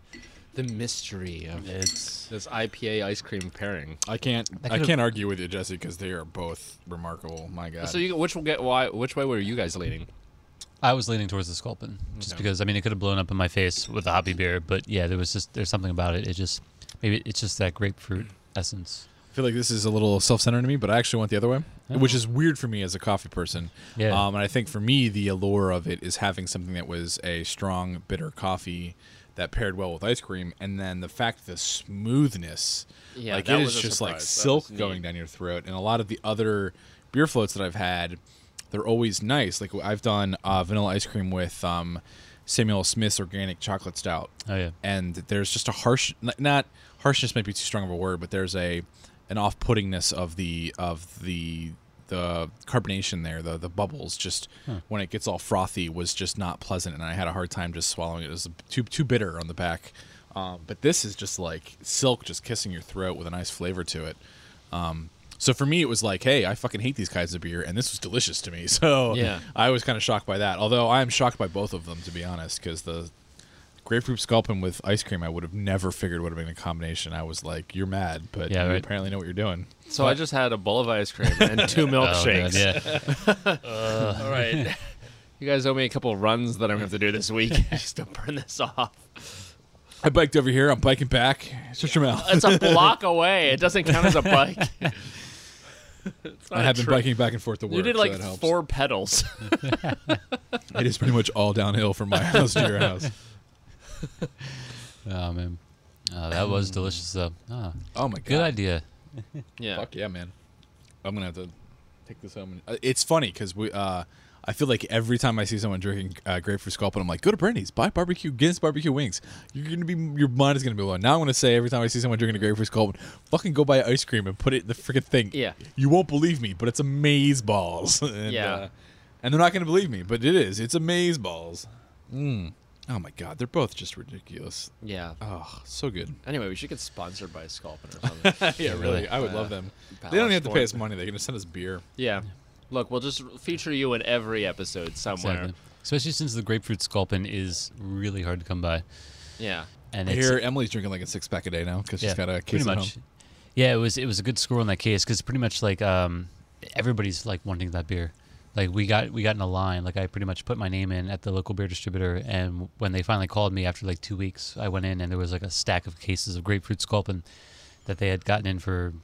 the mystery of it's this IPA ice cream pairing. I can't I can't argue with you, Jesse, because they are both remarkable. My God. So you, which will get why? Which way were you guys leaning? I was leaning towards the sculpin just Okay. because I mean it could have blown up in my face with a hoppy beer, but yeah, there was just there's something about it. It just maybe it's just that grapefruit essence. I feel like this is a little self-centered to me, but I actually went the other way, which is weird for me as a coffee person. Yeah. Um, and I think for me, the allure of it is having something that was a strong, bitter coffee that paired well with ice cream, and then the fact the smoothness, Yeah, like it is just like surprise. Silk going down your throat. And a lot of the other beer floats that I've had, they're always nice. Like I've done uh, vanilla ice cream with um, Samuel Smith's organic chocolate stout Oh yeah. and there's just a harsh not harshness might be too strong of a word but there's a an off-puttingness of the of the the carbonation there the the bubbles just when it gets all frothy was just not pleasant and i had a hard time just swallowing it. It was too too bitter on the back. Um, but this is just like silk just kissing your throat with a nice flavor to it. Um, so for me it was like hey i fucking hate these kinds of beer and this was delicious to me. <laughs> So Yeah. i was kind of shocked by that although i am shocked by both of them to be honest because the grapefruit sculpin with ice cream i would have never figured would have been a combination i was like you're mad but Yeah, you right. apparently know what you're doing So I just had a bowl of ice cream and <laughs> two milkshakes. Oh, man, yeah. <laughs> All right. <laughs> you guys owe me a couple of runs that I'm going to have to do this week. Just to burn this off. i biked over here i'm biking back shut your mouth It's a block away. It doesn't count as a bike. It's not i a have been tri- biking back and forth to work You did so like that helps. four pedals. it is pretty much all downhill from my house to your house <laughs> Oh man. Oh, that was delicious though. Ah, oh my god good idea. <laughs> yeah. Fuck yeah, man. I'm gonna have to take this home. And, uh, it's funny because we, uh, I feel like every time I see someone drinking uh, grapefruit sculpin, I'm like, go to Brandy's, buy barbecue, Guinness barbecue wings. You're gonna be, your mind is gonna be blown. Now I'm gonna say every time I see someone drinking a grapefruit sculpin, fucking go buy ice cream and put it in the freaking thing. Yeah. You won't believe me, but it's a maze balls. <laughs> and, Yeah. Uh, and they're not gonna believe me, but it is. It's a maze balls. Mm. Oh my god, they're both just ridiculous. Yeah. Oh, so good. Anyway, we should get sponsored by Sculpin or <laughs> something. yeah, really. I would Uh, love them. They don't even have to pay us money. They're gonna send us beer. yeah. Look, we'll just feature you in every episode somewhere. Exactly. Especially since the grapefruit sculpin is really hard to come by, Yeah. and I hear Emily's drinking like a six pack a day now because she's got a pretty case at much. home. Yeah, it was it was a good score in that case because pretty much like um, everybody's like wanting that beer. Like we got we got in a line. Like I pretty much put my name in at the local beer distributor, and when they finally called me after like two weeks, I went in and there was like a stack of cases of grapefruit sculpin that they had gotten in for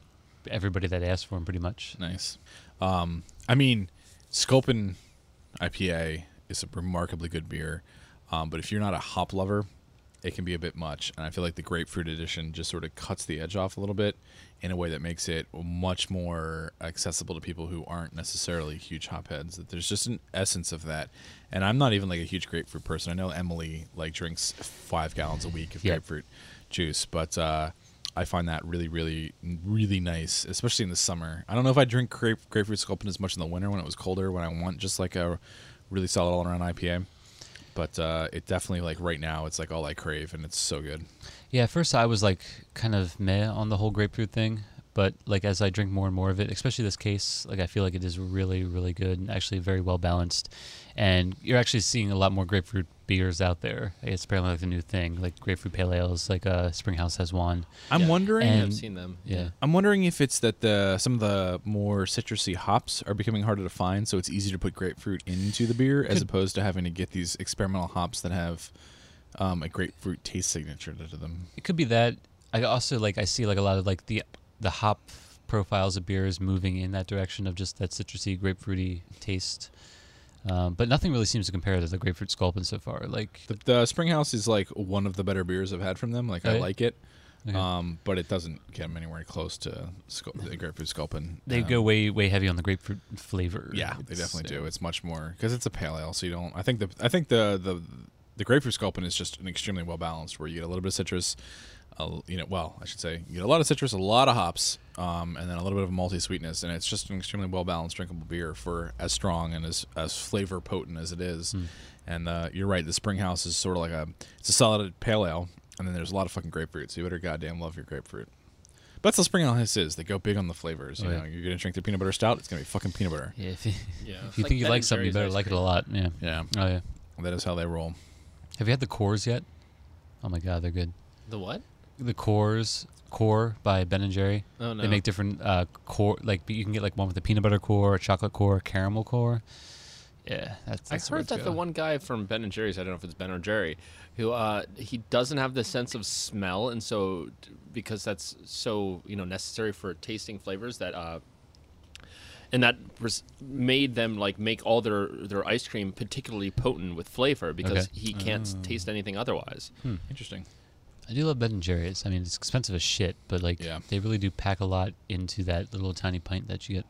everybody that asked for them, pretty much. Nice. Um, I mean, Sculpin IPA is a remarkably good beer, um, but if you're not a hop lover, it can be a bit much. And I feel like the grapefruit edition just sort of cuts the edge off a little bit in a way that makes it much more accessible to people who aren't necessarily huge hop heads. That there's just an essence of that. And I'm not even like a huge grapefruit person. I know Emily like drinks five gallons a week of grapefruit juice, but uh, I find that really, really, really nice, especially in the summer. I don't know if I drink grape, grapefruit sculpin as much in the winter when it was colder, when I want just like a really solid all around IPA. But uh, it definitely like right now, it's like all I crave, and it's so good. Yeah, at first I was like kind of meh on the whole grapefruit thing, but like as I drink more and more of it, especially this case, like I feel like it is really, really good and actually very well balanced. And you're actually seeing a lot more grapefruit beers out there. It's apparently like the new thing, like grapefruit pale ales. Like uh, Springhouse has one. I'm Yeah. wondering. And- I've seen them. Yeah. I'm wondering if it's that the some of the more citrusy hops are becoming harder to find, so it's easier to put grapefruit into the beer as opposed to having to get these experimental hops that have um, a grapefruit taste signature to them. It could be that. I also like I see like a lot of like the the hop profiles of beers moving in that direction of just that citrusy grapefruity taste. Um, but nothing really seems to compare to the grapefruit sculpin so far. Like The, the Springhouse is like one of the better beers I've had from them. Like Oh, I like it, Okay. um, but it doesn't get them anywhere close to Scul- the grapefruit sculpin. They Um, go way way heavy on the grapefruit flavor. Yeah, they definitely uh, do. It's much more because it's a pale ale, so you don't. I think the I think the the the grapefruit sculpin is just an extremely well balanced, where you get a little bit of citrus, a, you know, well, I should say you get a lot of citrus, a lot of hops, um, and then a little bit of a malty sweetness, and it's just an extremely well balanced drinkable beer for as strong and as as flavor potent as it is. And uh, you're right, the Springhouse is sort of like a it's a solid pale ale, and then there's a lot of fucking grapefruit, so you better goddamn love your grapefruit. But that's the Springhouse is. They go big on the flavors. You Oh, yeah. know, you're gonna drink their peanut butter stout. It's gonna be fucking peanut butter. Yeah, if you, <laughs> Yeah. if you think you like something, you better like it a lot. Yeah. Yeah, Oh yeah. that is how they roll. Have you had the cores yet? Oh my god, they're good. The what? The cores, core by Ben and Jerry. Oh no. They make different uh, core. Like you can get like one with a peanut butter core, a chocolate core, caramel core. Yeah, that's. I that's where heard that the one guy from Ben and Jerry's, I don't know if it's Ben or Jerry, who uh, he doesn't have the sense of smell, and so because that's so you know necessary for tasting flavors that uh, and that res- made them like make all their their ice cream particularly potent with flavor because Okay. he can't taste anything otherwise. Interesting. I do love Ben and Jerry's. I mean, it's expensive as shit, but like Yeah. they really do pack a lot into that little tiny pint that you get.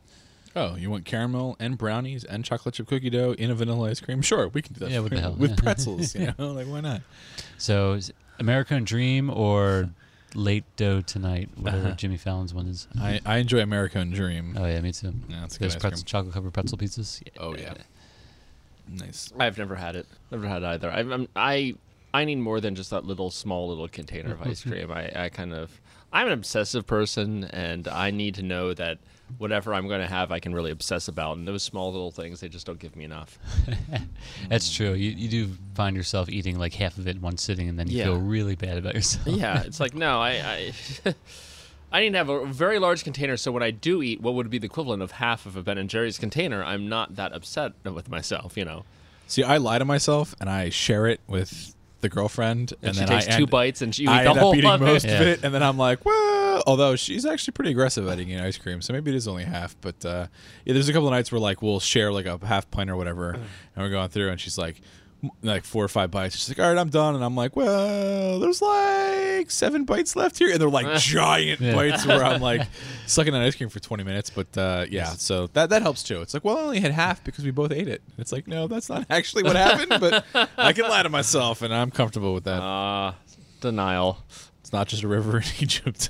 Oh, you want caramel and brownies and chocolate chip cookie dough in a vanilla ice cream? Sure, we can do that. Yeah, what the hell, With yeah. pretzels, you <laughs> know, like why not? So, is American Dream or <laughs> Late Dough Tonight, whatever Uh-huh. Jimmy Fallon's one is. I, I enjoy American Dream. Oh yeah, me too. Yeah, that's a good Those ice pretzel, cream. chocolate covered pretzel pizzas. Oh yeah, nice. I've never had it. Never had it either. I, I'm, I I need more than just that little small little container of <laughs> ice cream. I, I kind of I'm an obsessive person, and I need to know that whatever I'm going to have, I can really obsess about. And those small little things, they just don't give me enough. <laughs> That's mm. true. You you do find yourself eating like half of it in one sitting, and then you Yeah. feel really bad about yourself. yeah, <laughs> it's like no, I. I I need to have a very large container, so when I do eat, what would be the equivalent of half of a Ben and Jerry's container, I'm not that upset with myself, you know. See, I lie to myself and I share it with the girlfriend, and, And, she then takes I two end, bites and she I the end whole up eating of most it. of it, and then I'm like, well, although she's actually pretty aggressive at eating ice cream, so maybe it is only half. But uh, yeah, there's a couple of nights where like we'll share like a half pint or whatever, and we're going through, and she's like. M- Like four or five bites. She's like, "All right, I'm done," and I'm like, "Well, there's like seven bites left here," and they're like <laughs> giant Yeah. bites where I'm like <laughs> sucking on ice cream for 20 minutes. But uh, yeah, so that that helps too. It's like, well, I only had half because we both ate it. It's like, no, that's not actually what happened, but <laughs> I can lie to myself, and I'm comfortable with that. Uh, denial. It's not just a river in Egypt.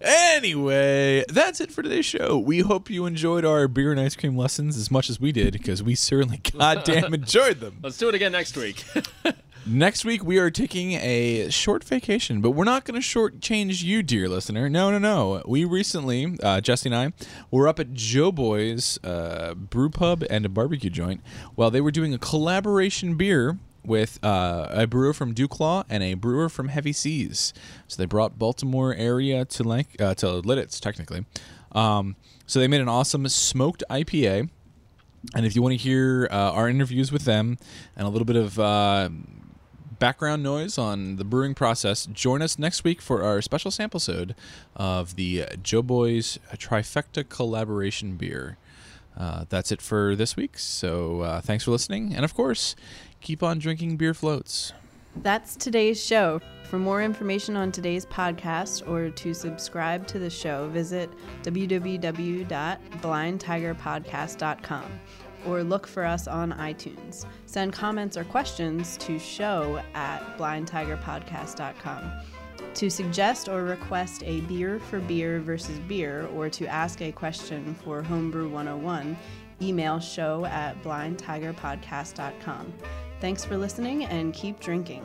Anyway, that's it for today's show. We hope you enjoyed our beer and ice cream lessons as much as we did, because we certainly <laughs> goddamn enjoyed them. Let's do it again next week. <laughs> Next week, we are taking a short vacation, but we're not going to shortchange you, dear listener. No, no, no. We recently, uh, Jesse and I, were up at JoBoy's uh, brew pub and a barbecue joint while they were doing a collaboration beer with uh, a brewer from DuClaw and a brewer from Heavy Seas. So they brought Baltimore area to Lanc- uh, to Lititz, technically. Um, so they made an awesome smoked IPA. And if you want to hear uh, our interviews with them and a little bit of uh, background noise on the brewing process, join us next week for our special sample sode of the JoBoys Trifecta Collaboration Beer. Uh, that's it for this week. So uh, thanks for listening. And of course, keep on drinking beer floats. That's today's show. For more information on today's podcast or to subscribe to the show, visit www.blindtigerpodcast.com or look for us on iTunes. Send comments or questions to show at blindtigerpodcast.com. To suggest or request a beer for beer versus beer or to ask a question for Homebrew 101, email show at blindtigerpodcast.com. Thanks for listening and keep drinking.